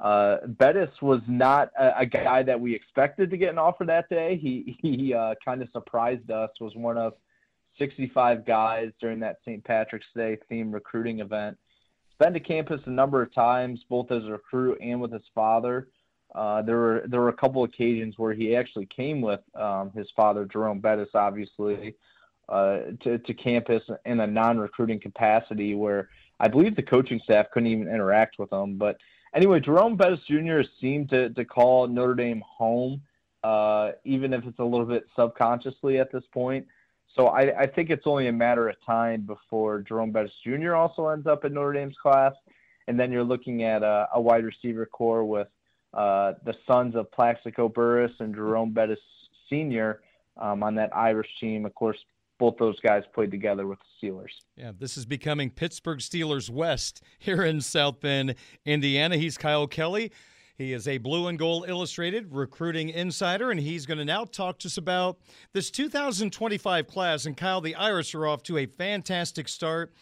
Uh, Bettis was not a, a, guy that we expected to get an offer that day. He he uh, kind of surprised us. Was one of 65 guys during that St. Patrick's Day themed recruiting event. Been to campus a number of times, both as a recruit and with his father. Uh, there were there were a couple occasions where he actually came with um, his father, Jerome Bettis, obviously, uh, to to campus in a non-recruiting capacity, where I believe the coaching staff couldn't even interact with them. But anyway, Jerome Bettis Jr. seemed to to call Notre Dame home, uh, even if it's a little bit subconsciously at this point. So I, I think it's only a matter of time before Jerome Bettis Jr. also ends up in Notre Dame's class, and then you're looking at a, a wide receiver corps with uh, the sons of Plaxico Burress and Jerome Bettis Sr. Um, on that Irish team. Of course, both those guys played together with the Steelers. Yeah, this is becoming Pittsburgh Steelers West here in South Bend, Indiana. He's Kyle Kelly. He is a Blue and Gold Illustrated recruiting insider, and he's going to now talk to us about this 2025 class. And Kyle, the Irish are off to a fantastic start.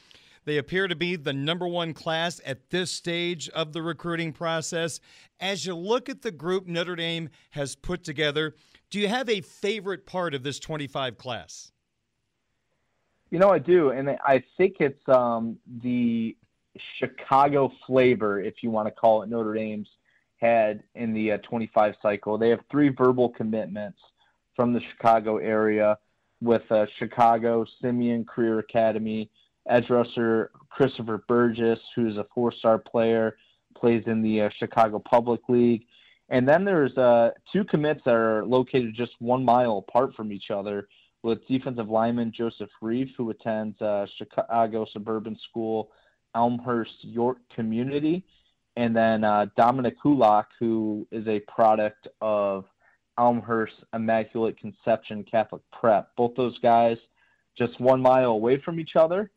They appear to be the number one class at this stage of the recruiting process. As you look at the group Notre Dame has put together, do you have a favorite part of this 25 class? You know, I do, and I think it's um, the Chicago flavor, if you want to call it Notre Dame's had in the uh, 25 cycle. They have three verbal commitments from the Chicago area with uh, Chicago Simeon Career Academy, edge rusher Christopher Burgess, who's a four-star player, plays in the uh, Chicago Public League. And then there's uh, two commits that are located just one mile apart from each other with defensive lineman Joseph Reiff, who attends uh, Chicago Suburban School, Elmhurst York Community, and then uh, Dominic Hulak, who is a product of Elmhurst Immaculate Conception Catholic Prep. Both those guys just one mile away from each other,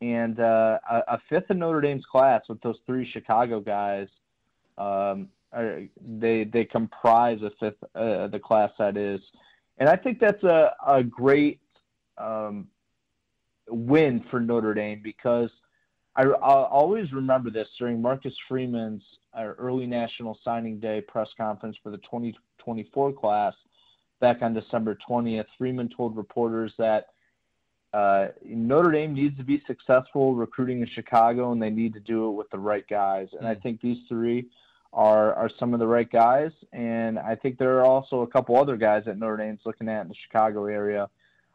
and uh, a, a, fifth in Notre Dame's class with those three Chicago guys. Um, are, they they comprise a fifth uh, the class that is, and I think that's a a great um, win for Notre Dame because I, will always remember this during Marcus Freeman's uh, early National Signing Day press conference for the 2024 class back on December 20th. Freeman told reporters that uh, Notre Dame needs to be successful recruiting in Chicago, and they need to do it with the right guys. And I hmm. think these three are are some of the right guys. And I think there are also a couple other guys that Notre Dame's looking at in the Chicago area.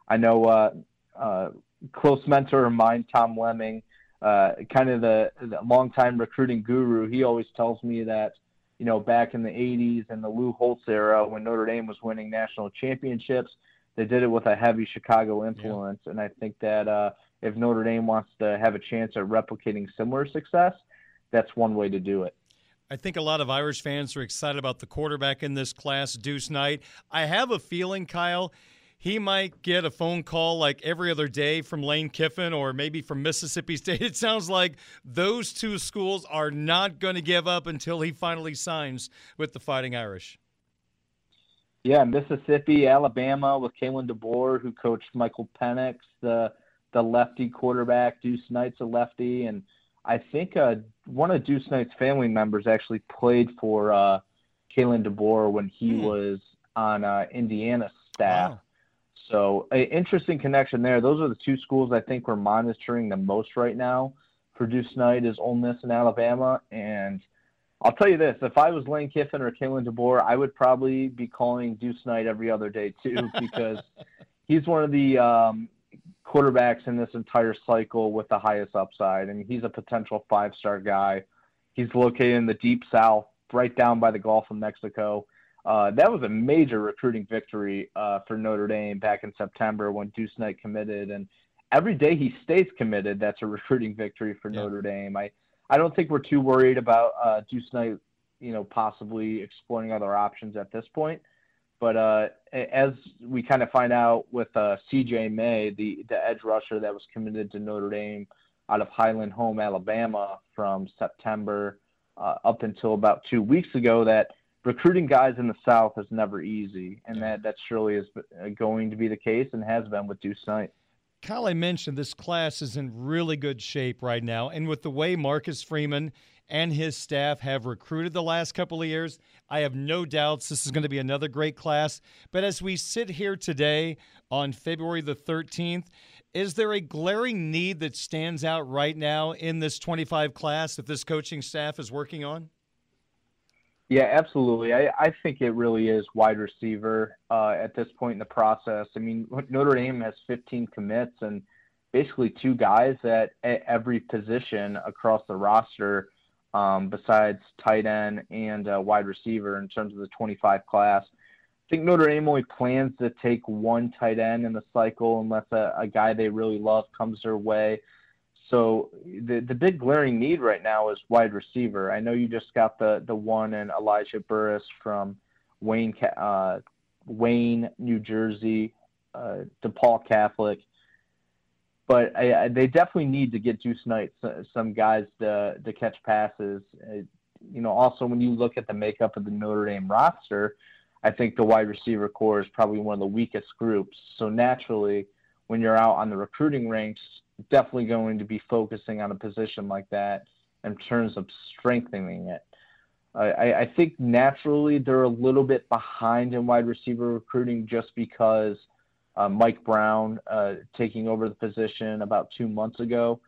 I know uh, uh, close mentor of mine, Tom Lemming uh, kind of the, the longtime recruiting guru, he always tells me that, you know, back in the 80s and the Lou Holtz era when Notre Dame was winning national championships, they did it with a heavy Chicago influence. Yeah. And I think that uh, if Notre Dame wants to have a chance at replicating similar success, that's one way to do it. I think a lot of Irish fans are excited about the quarterback in this class, Deuce Knight. I have a feeling, Kyle, he might get a phone call like every other day from Lane Kiffin or maybe from Mississippi State. It sounds like those two schools are not going to give up until he finally signs with the Fighting Irish. Yeah, Mississippi, Alabama with Kalen DeBoer, who coached Michael Penix, the the lefty quarterback. Deuce Knight's a lefty, and I think uh, one of Deuce Knight's family members actually played for uh, Kalen DeBoer when he hmm. was on uh, Indiana staff. Wow. So, a interesting connection there. Those are the two schools I think we're monitoring the most right now. Deuce Knight is Ole Miss and Alabama, and I'll tell you this: if I was Lane Kiffin or Kalen DeBoer, I would probably be calling Deuce Knight every other day too, because he's one of the um, quarterbacks in this entire cycle with the highest upside, and he's a potential five-star guy. He's located in the deep south, right down by the Gulf of Mexico. Uh, that was a major recruiting victory uh, for Notre Dame back in September when Deuce Knight committed. And every day he stays committed, that's a recruiting victory for yeah. Notre Dame. I, I don't think we're too worried about uh, Deuce Knight, you know, possibly exploring other options at this point. But uh, as we kind of find out with uh, C.J. May, the the edge rusher that was committed to Notre Dame out of Highland Home, Alabama, from September uh, up until about two weeks ago, that recruiting guys in the South is never easy, and that that surely is going to be the case and has been with Deuce Knight. Kyle, I mentioned this class is in really good shape right now. And with the way Marcus Freeman and his staff have recruited the last couple of years, I have no doubts this is going to be another great class. But as we sit here today on February the 13th, is there a glaring need that stands out right now in this 25 class that this coaching staff is working on? Yeah, absolutely. I, I think it really is wide receiver uh, at this point in the process. I mean, Notre Dame has 15 commits and basically two guys at, at every position across the roster, um, besides tight end and uh, wide receiver in terms of the 25 class. I think Notre Dame only plans to take one tight end in the cycle unless a, a guy they really love comes their way. So the the big glaring need right now is wide receiver. I know you just got the the one in Elijah Burress from Wayne, uh, Wayne, New Jersey, uh, DePaul Catholic. But I, I, they definitely need to get Deuce Knight some guys to to catch passes. Uh, you know, also when you look at the makeup of the Notre Dame roster, I think the wide receiver corps is probably one of the weakest groups. So naturally, when you're out on the recruiting ranks, definitely going to be focusing on a position like that in terms of strengthening it. I, I think naturally they're a little bit behind in wide receiver recruiting just because uh, Mike Brown uh, taking over the position about two months ago.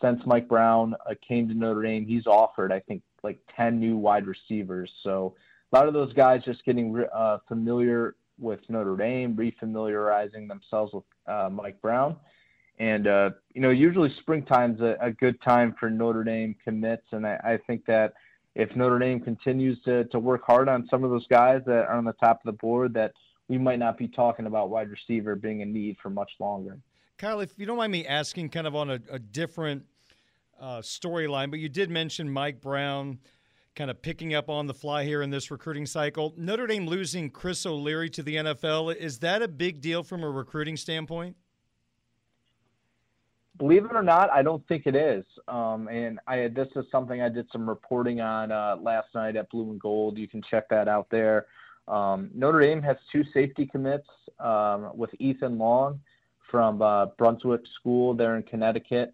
Since Mike Brown uh, came to Notre Dame, he's offered, I think, like 10 new wide receivers. So a lot of those guys just getting uh, familiar with Notre Dame, refamiliarizing themselves with uh, Mike Brown. And, uh, you know, usually springtime's a, a good time for Notre Dame commits. And I, I think that if Notre Dame continues to, to work hard on some of those guys that are on the top of the board, that we might not be talking about wide receiver being a need for much longer. Kyle, if you don't mind me asking kind of on a, a different uh, storyline, but you did mention Mike Brown kind of picking up on the fly here in this recruiting cycle. Notre Dame losing Chris O'Leary to the NFL, is that a big deal from a recruiting standpoint? Believe it or not, I don't think it is. Um, and I this is something I did some reporting on uh, last night at Blue and Gold. You can check that out there. Um, Notre Dame has two safety commits um, with Ethan Long from uh, Brunswick School there in Connecticut,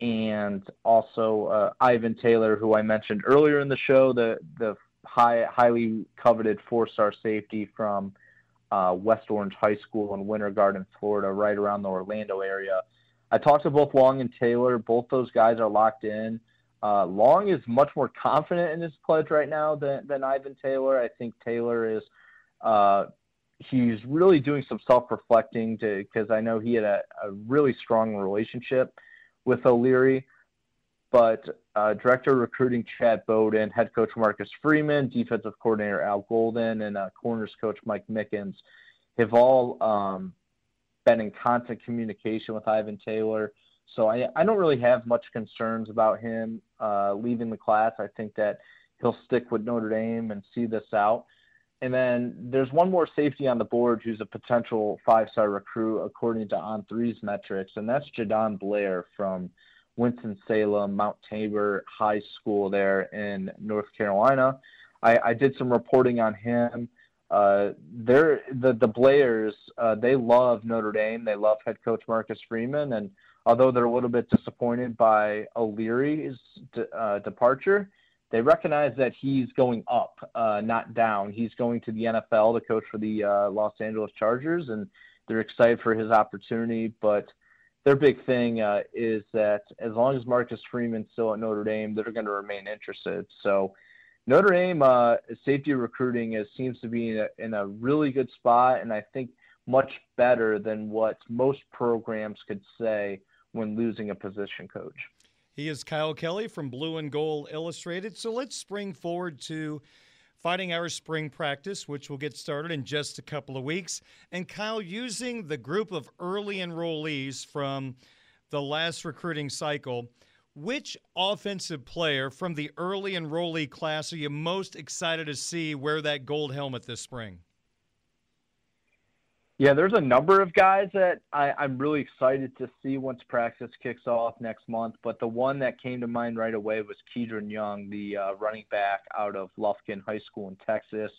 and also uh, Ivan Taylor, who I mentioned earlier in the show, the the high, highly coveted four-star safety from uh, West Orange High School in Winter Garden, Florida, right around the Orlando area. I talked to both Long and Taylor. Both those guys are locked in. Uh, Long is much more confident in his pledge right now than, than Ivan Taylor. I think Taylor is uh, he's really doing some self-reflecting because I know he had a, a, really strong relationship with O'Leary. But uh, director recruiting Chad Bowden, head coach Marcus Freeman, defensive coordinator Al Golden, and uh, corners coach Mike Mickens have all um, been in constant communication with Ivan Taylor. So I, I don't really have much concerns about him uh, leaving the class. I think that he'll stick with Notre Dame and see this out. And then there's one more safety on the board who's a potential five-star recruit according to On Three's metrics, and that's Jadon Blair from Winston-Salem Mount Tabor High School there in North Carolina. I, I did some reporting on him uh, they're the the Blairs. Uh, they love Notre Dame. They love head coach Marcus Freeman, and although they're a little bit disappointed by O'Leary's de- uh, departure, they recognize that he's going up, uh, not down. He's going to the NFL to coach for the uh, Los Angeles Chargers, and they're excited for his opportunity. But their big thing uh, is that as long as Marcus Freeman's still at Notre Dame, they're going to remain interested. So Notre Dame uh, safety recruiting is, seems to be in a, in a really good spot, and I think much better than what most programs could say when losing a position coach. He is Kyle Kelly from Blue and Gold Illustrated. So let's spring forward to Fighting our spring practice, which will get started in just a couple of weeks. And Kyle, using the group of early enrollees from the last recruiting cycle, which offensive player from the early enrollee class are you most excited to see wear that gold helmet this spring? Yeah, there's a number of guys that I, am really excited to see once practice kicks off next month. But the one that came to mind right away was Kedren Young, the uh, running back out of Lufkin High School in Texas.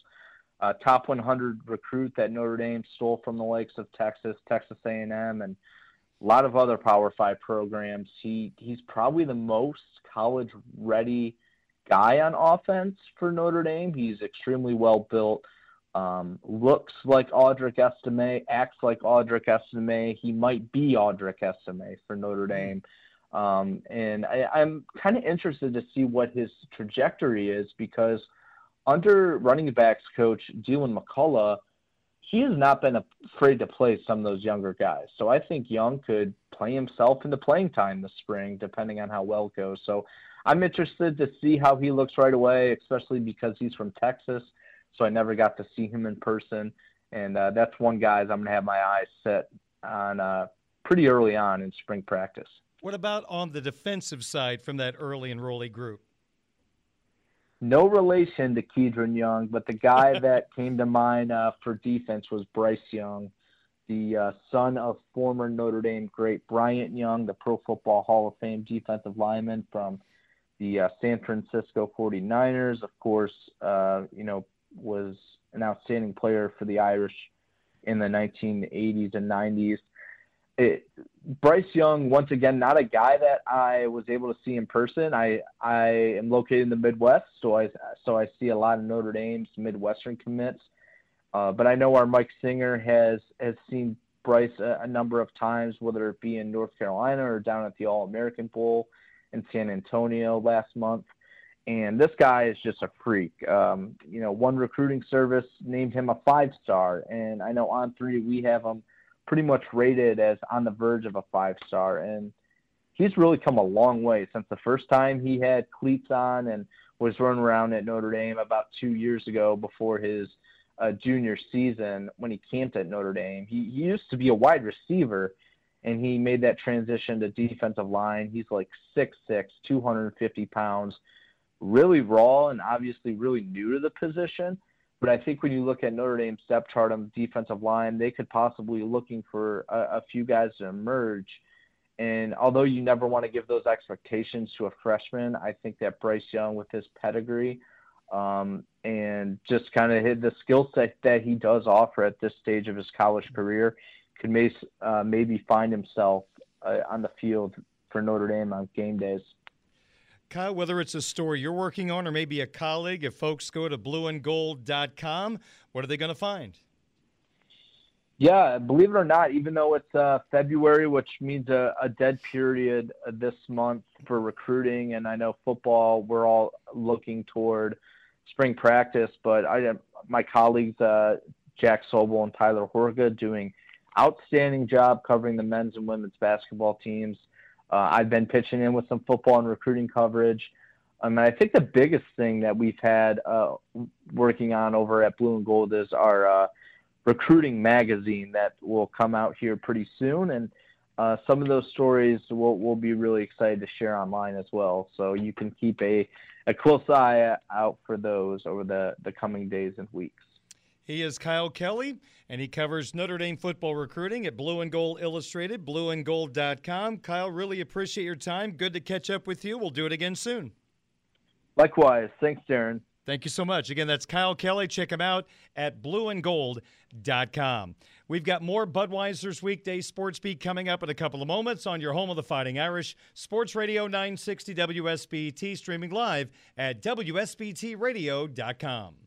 Uh, top 100 recruit that Notre Dame stole from the likes of Texas, Texas A&M, and a lot of other Power Five programs. He he's probably the most college ready guy on offense for Notre Dame. He's extremely well built. Um, looks like Audric Estime, acts like Audric Estime. He might be Audric Estime for Notre Dame. Um, and I, I'm kind of interested to see what his trajectory is because under running backs coach Deland McCullough, he has not been afraid to play some of those younger guys. So I think Young could play himself into playing time this spring, depending on how well it goes. So I'm interested to see how he looks right away, especially because he's from Texas. So I never got to see him in person. And uh, that's one guy I'm going to have my eyes set on uh, pretty early on in spring practice. What about on the defensive side from that early enrollee group? No relation to Kedren Young, but the guy that came to mind uh, for defense was Bryce Young, the uh, son of former Notre Dame great Bryant Young, the Pro Football Hall of Fame defensive lineman from the uh, San Francisco 49ers. Of course, uh, you know, was an outstanding player for the Irish in the 1980s and 90s it, Bryce Young, once again, not a guy that I was able to see in person. I I am located in the Midwest, so I so I see a lot of Notre Dame's Midwestern commits. Uh, but I know our Mike Singer has has seen Bryce a, a, number of times, whether it be in North Carolina or down at the All American Bowl in San Antonio last month. And this guy is just a freak. Um, you know, one recruiting service named him a five star, and I know on three we have him pretty much rated as on the verge of a five star. And he's really come a long way since the first time he had cleats on and was running around at Notre Dame about two years ago before his uh, junior season when he camped at Notre Dame. He, he used to be a wide receiver and he made that transition to defensive line. He's like 6'6, 250 pounds, really raw and obviously really new to the position. But I think when you look at Notre Dame's depth chart on the defensive line, they could possibly be looking for a, a few guys to emerge. And although you never want to give those expectations to a freshman, I think that Bryce Young, with his pedigree um, and just kind of the skill set that he does offer at this stage of his college career, could may, uh, maybe find himself uh, on the field for Notre Dame on game days. Kyle, whether it's a story you're working on or maybe a colleague, if folks go to blueandgold.com, what are they going to find? Yeah, believe it or not, even though it's uh, February, which means a, a dead period this month for recruiting, and I know football, we're all looking toward spring practice, but I my colleagues uh, Jack Sobel and Tyler Horka doing outstanding job covering the men's and women's basketball teams. Uh, I've been pitching in with some football and recruiting coverage. Um, and I think the biggest thing that we've had uh, working on over at Blue and Gold is our uh, recruiting magazine that will come out here pretty soon. And uh, some of those stories we'll, we'll be really excited to share online as well. So you can keep a, a close eye out for those over the, the coming days and weeks. He is Kyle Kelly, and he covers Notre Dame football recruiting at Blue and Gold Illustrated, blueandgold.com. Kyle, really appreciate your time. Good to catch up with you. We'll do it again soon. Likewise. Thanks, Darin. Thank you so much. Again, that's Kyle Kelly. Check him out at blueandgold.com. We've got more Budweiser's Weekday Sports Beat coming up in a couple of moments on your home of the Fighting Irish, Sports Radio 960 WSBT, streaming live at WSBTRadio.com.